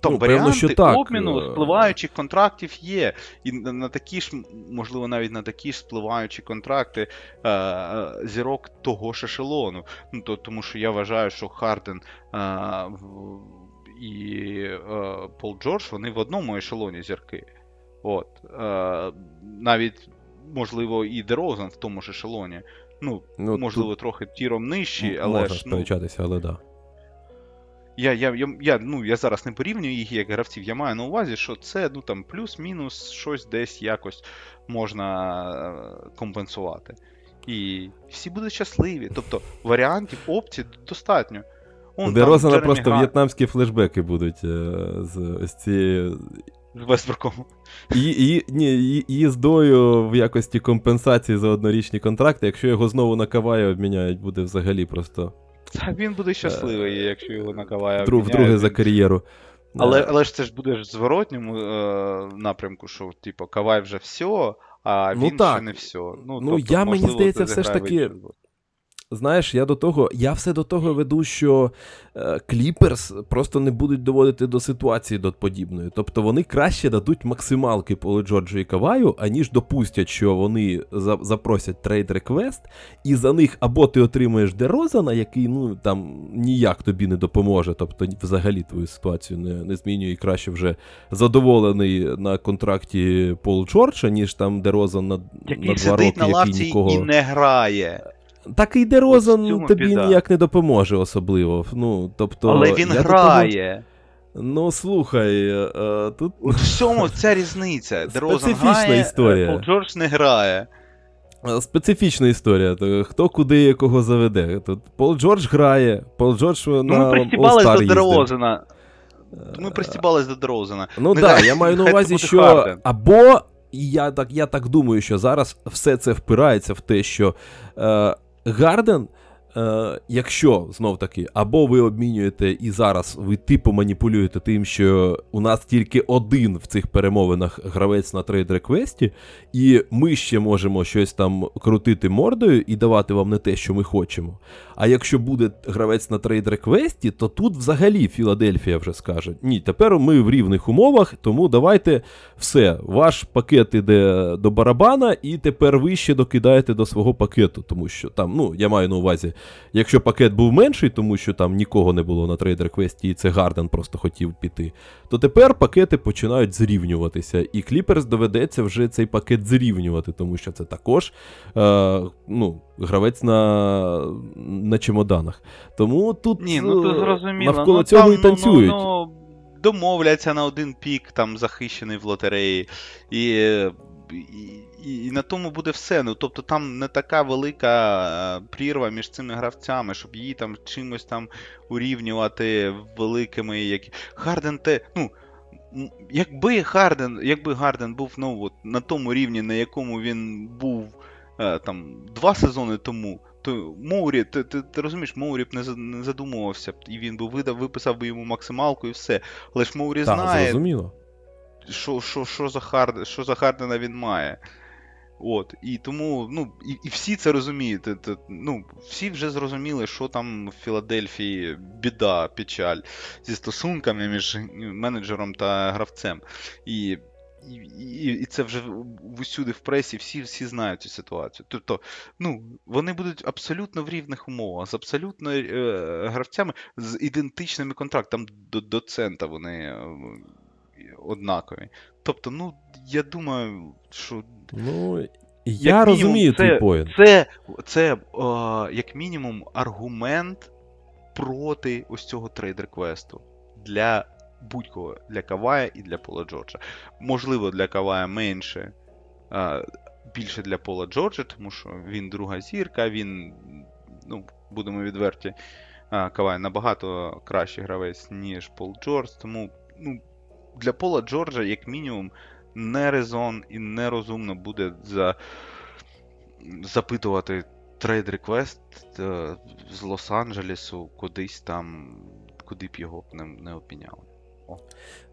Там Ну, певно, що так. обміну Е. спливаючих контрактів є. І на, на такі ж, можливо, навіть на такі ж спливаючі контракти е, е, зірок того ж ешелону. Ну, то, тому що я вважаю, що Харден е, і е, Пол Джордж вони в одному ешелоні зірки. От. Е, навіть, можливо, і Дерозан в тому ж ешелоні. Ну, ну, можливо, тут трохи тіром нижчі, але можна ж ну, сперечатися, але да. Я, я, я, я, ну, я зараз не порівнюю їх як гравців. Я маю на увазі, що це ну, там, плюс-мінус щось десь якось можна е, компенсувати. І всі будуть щасливі. Тобто варіантів, опцій достатньо. Он, Дерозана Джеремі просто Грант в'єтнамські флешбеки будуть е, з ось цією І, і, ні, і- їздою в якості компенсації за однорічні контракти, якщо його знову на Кавая обміняють, буде взагалі просто Та він буде щасливий, якщо його накаває. друг, вдруге за кар'єру. Але, Е, але ж це ж буде в зворотньому е, напрямку, що типу, Кавай вже все, а Ну він так. ще не все. Ну, Ну, тобто, я, мені здається, все ж таки- бок. Знаєш, я до того, я все до того веду, що Кліперс просто не будуть доводити до ситуації до подібної. Тобто вони краще дадуть максималки Полу Джорджу і Каваю, аніж допустять, що вони за, запросять трейд реквест, і за них або ти отримуєш Дерозана, який ну там ніяк тобі не допоможе, тобто взагалі твою ситуацію не, не змінює і краще вже задоволений на контракті Пол Джорджа, ніж там Дерозан на, на два роки, на який нікого. і не грає. Так і Дерозан тобі біда. ніяк не допоможе особливо. Ну, тобто, Але він я грає. Ну, слухай, е, тут От в цьому ця різниця. Дерозан Специфічна грає, історія. Пол Джордж не грає. е, специфічна історія. Хто куди кого заведе. Тут Пол Джордж грає, Пол Джордж Ну, на ми пристібались All-Star'и до їздив. Дерозана. Ми пристібались до Дерозана. Ну так, да, я маю на увазі, що Харден. або і я так, я так думаю, що зараз все це впирається в те, що е, Гарден, е, якщо знов таки, або ви обмінюєте і зараз ви типу маніпулюєте тим, що у нас тільки один в цих перемовинах гравець на трейд реквесті, і ми ще можемо щось там крутити мордою і давати вам не те, що ми хочемо. А якщо буде гравець на трейд реквесті, то тут взагалі Філадельфія вже скаже: ні, тепер ми в рівних умовах, тому давайте все, ваш пакет іде до барабана, і тепер ви ще докидаєте до свого пакету, тому що там, ну, я маю на увазі, якщо пакет був менший, тому що там нікого не було на trade request-і, і це Гарден просто хотів піти, то тепер пакети починають зрівнюватися, і Кліперс доведеться вже цей пакет зрівнювати, тому що це також е, ну, гравець на, на чемоданах. Тому тут Ні, ну то е, зрозуміло. навколо ну, цього там, і танцюють. Ну, ну, домовляться на один пік, там захищений в лотереї, і, і, і, і на тому буде все. Ну, тобто там не така велика е, прірва між цими гравцями, щоб її там чимось там урівнювати великими. Які... Харден те, ну. Якби Гарден, якби Гарден був ну, от, на тому рівні, на якому він був е, там, два сезони тому, то Моурі, ти, ти, ти розумієш, Моурі б не, не задумувався, б, і він би видав, виписав би йому максималку і все. Але ж Моурі Так, знає, зрозуміло. що, що, що, за Хард, що за Хардена він має. От, і тому, ну, і, і всі це розуміють. Ну, всі вже зрозуміли, що там в Філадельфії біда, печаль зі стосунками між менеджером та гравцем. І, і, і, це вже усюди в пресі, всі, всі знають цю ситуацію. Тобто, ну, вони будуть абсолютно в рівних умовах, з абсолютно е, гравцями, з ідентичними контрактами, до, до цента вони е, однакові. Тобто, ну, я думаю, що Ну, Як я мінімум, розумію це, твій поінт. Це, це е, як мінімум, аргумент проти ось цього trade request-у для будь-кого, для Кавая і для Пола Джорджа. Можливо, для Кавая менше, е, більше для Пола Джорджа, тому що він друга зірка, він, ну, будемо відверті, е, Кавай набагато кращий гравець, ніж Пол Джордж, тому ну, для Пола Джорджа, як мінімум, не резон і нерозумно буде за... запитувати trade request е, з Лос-Анджелесу кудись там, куди б його не, не опіняли.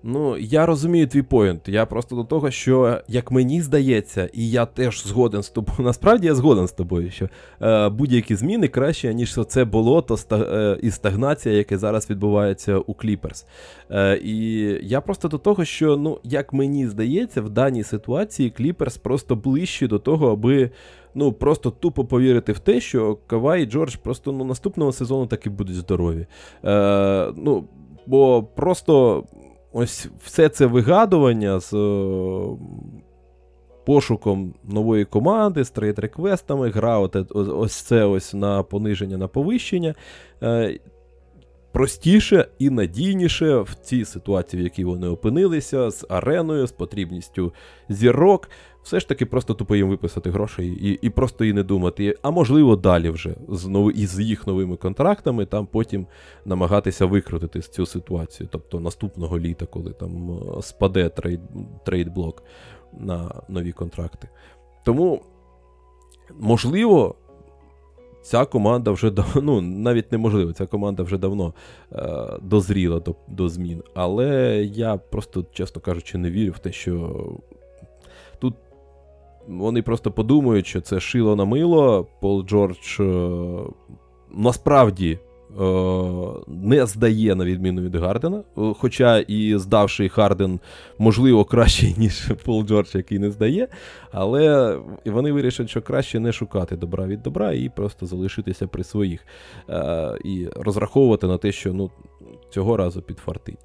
Ну, я розумію твій поінт. Я просто до того, що як мені здається, і я теж згоден з тобою. Насправді я згоден з тобою, що е, будь-які зміни краще, ніж це болото ста, е, і стагнація, яке зараз відбувається у Кліперс. Е, і я просто до того, що, ну, як мені здається, в даній ситуації Кліперс просто ближче до того, аби. Ну, просто тупо повірити в те, що Кавай і Джордж просто ну, наступного сезону таки будуть здорові. Е, ну, бо просто ось все це вигадування з е, пошуком нової команди, з трейд-реквестами, гра от, ось це ось на пониження, на повищення. Е, простіше і надійніше в цій ситуації, в якій вони опинилися, з ареною, з потрібністю зірок. Все ж таки просто тупо їм виписати гроші і, і просто і не думати. А можливо, далі вже з, нови, із їх новими контрактами там потім намагатися викрутити цю ситуацію. Тобто наступного літа, коли там е, спаде трейд, трейдблок на нові контракти. Тому, можливо, ця команда вже давно, ну, навіть неможливо, ця команда вже давно е, дозріла до, до змін. Але я просто, чесно кажучи, не вірю в те, що вони просто подумають, що це шило на мило. Пол Джордж е, насправді. е, Не здає на відміну від Гардена, е, хоча і здавший Харден, можливо, краще, ніж Пол Джордж, який не здає. Але вони вирішать, що краще не шукати добра від добра і просто залишитися при своїх. І розраховувати на те, що ну, цього разу підфартить.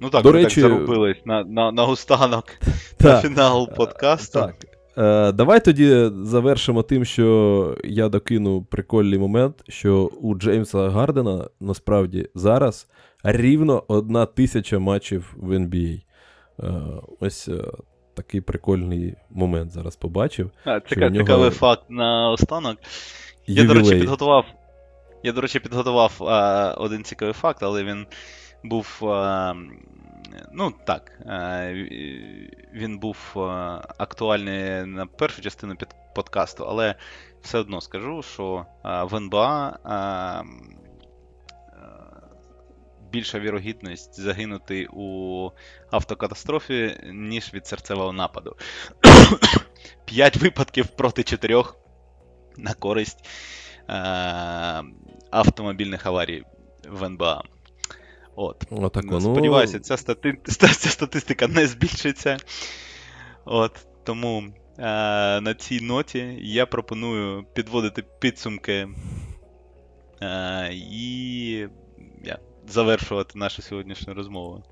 Е, Ну так, До ми речі- так зарубились на, на, на густанок на фінал подкасту. Так. Е, давай тоді завершимо тим, що я докину прикольний момент, що у Джеймса Гардена насправді зараз рівно одна тисяча матчів в NBA. Е, ось е, такий прикольний момент зараз побачив. А, нього- Цікавий факт на останок. Я, до речі, підготував. Я, до речі, підготував а, один цікавий факт, але він був. Ну, так. Він був актуальний на першу частину під подкасту, але все одно скажу, що в НБА більша вірогідність загинути у автокатастрофі, ніж від серцевого нападу. П'ять випадків проти чотирьох на користь е- автомобільних аварій в НБА. От. Отак, Ну, ну, Сподіваюся, ця, стати... ця статистика не збільшиться. От. Тому е- на цій ноті я пропоную підводити підсумки е- і я, завершувати нашу сьогоднішню розмову.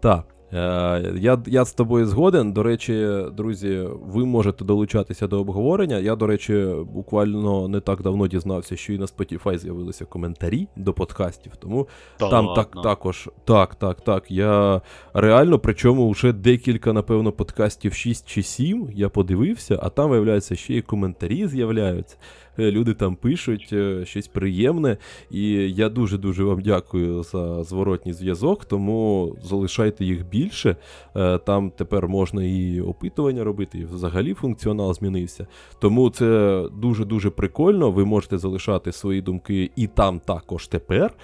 Так. Е, Я, я з тобою згоден. До речі, друзі, ви можете долучатися до обговорення. Я, до речі, буквально не так давно дізнався, що і на Spotify з'явилися коментарі до подкастів. Тому Та там ладно. так також. Так, так, так. Я реально, причому вже декілька, напевно, подкастів 6 чи 7 я подивився, а там, виявляється, ще й коментарі з'являються. Е, Люди там пишуть е, щось приємне. І я дуже-дуже вам дякую за зворотній зв'язок, тому залишайте їх більше. Е, Там тепер можна і опитування робити, і взагалі функціонал змінився. Тому це дуже-дуже прикольно. Ви можете залишати свої думки і там також тепер.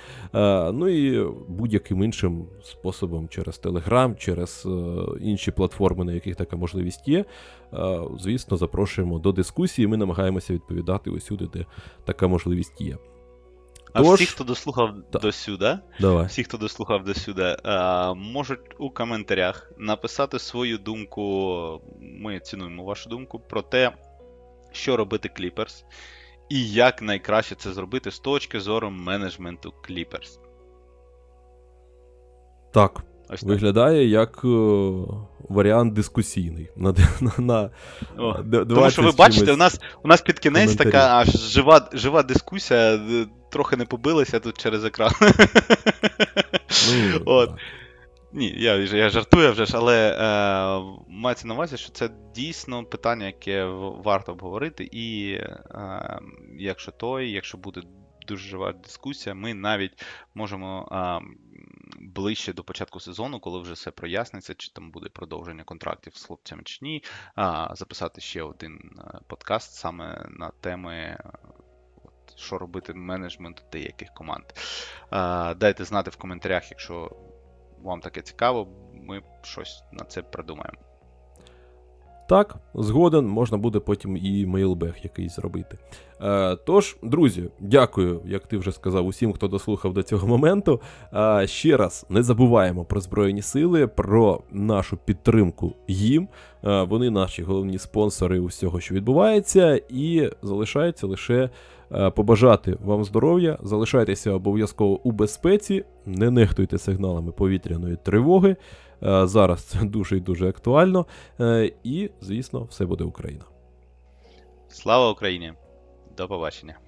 Ну і будь-яким іншим способом через Telegram, через інші платформи, на яких така можливість є. Звісно, запрошуємо до дискусії. Ми намагаємося відповідати усюди, де така можливість є. А Тож- всі, хто дослухав Так. до сюди, Давай. всі, хто дослухав до сюди, е, можуть у коментарях написати свою думку. Ми цінуємо вашу думку про те, що робити Clippers, і як найкраще це зробити з точки зору менеджменту Clippers. Так, Ось так. виглядає як е, варіант дискусійний. На, на, на О, Тому що ви бачите, у нас, у нас під кінець така аж жива, жива дискусія, трохи не побилася тут через екран. Ну, От. так. Ні, я, я жартую вже ж, але е, мається на увазі, що це дійсно питання, яке варто обговорити. І е, якщо той, якщо буде дуже жива дискусія, ми навіть можемо е, ближче до початку сезону, коли вже все проясниться, чи там буде продовження контрактів з хлопцями чи ні, записати ще один е, подкаст саме на теми. е, Що робити менеджменту деяких команд. Дайте знати в коментарях, якщо вам таке цікаво, ми щось на це придумаємо. Так, згоден, можна буде потім і мейлбег якийсь зробити. Е, тож, друзі, дякую, як ти вже сказав, усім, хто дослухав до цього моменту. Е, ще раз не забуваємо про Збройні Сили, про нашу підтримку їм. Е, вони наші головні спонсори усього, що відбувається, і залишається лише е, побажати вам здоров'я, залишайтеся обов'язково у безпеці, не нехтуйте сигналами повітряної тривоги. Е, Зараз це дуже і дуже актуально. Е, І, звісно, все буде Україна. Слава Україні! До побачення!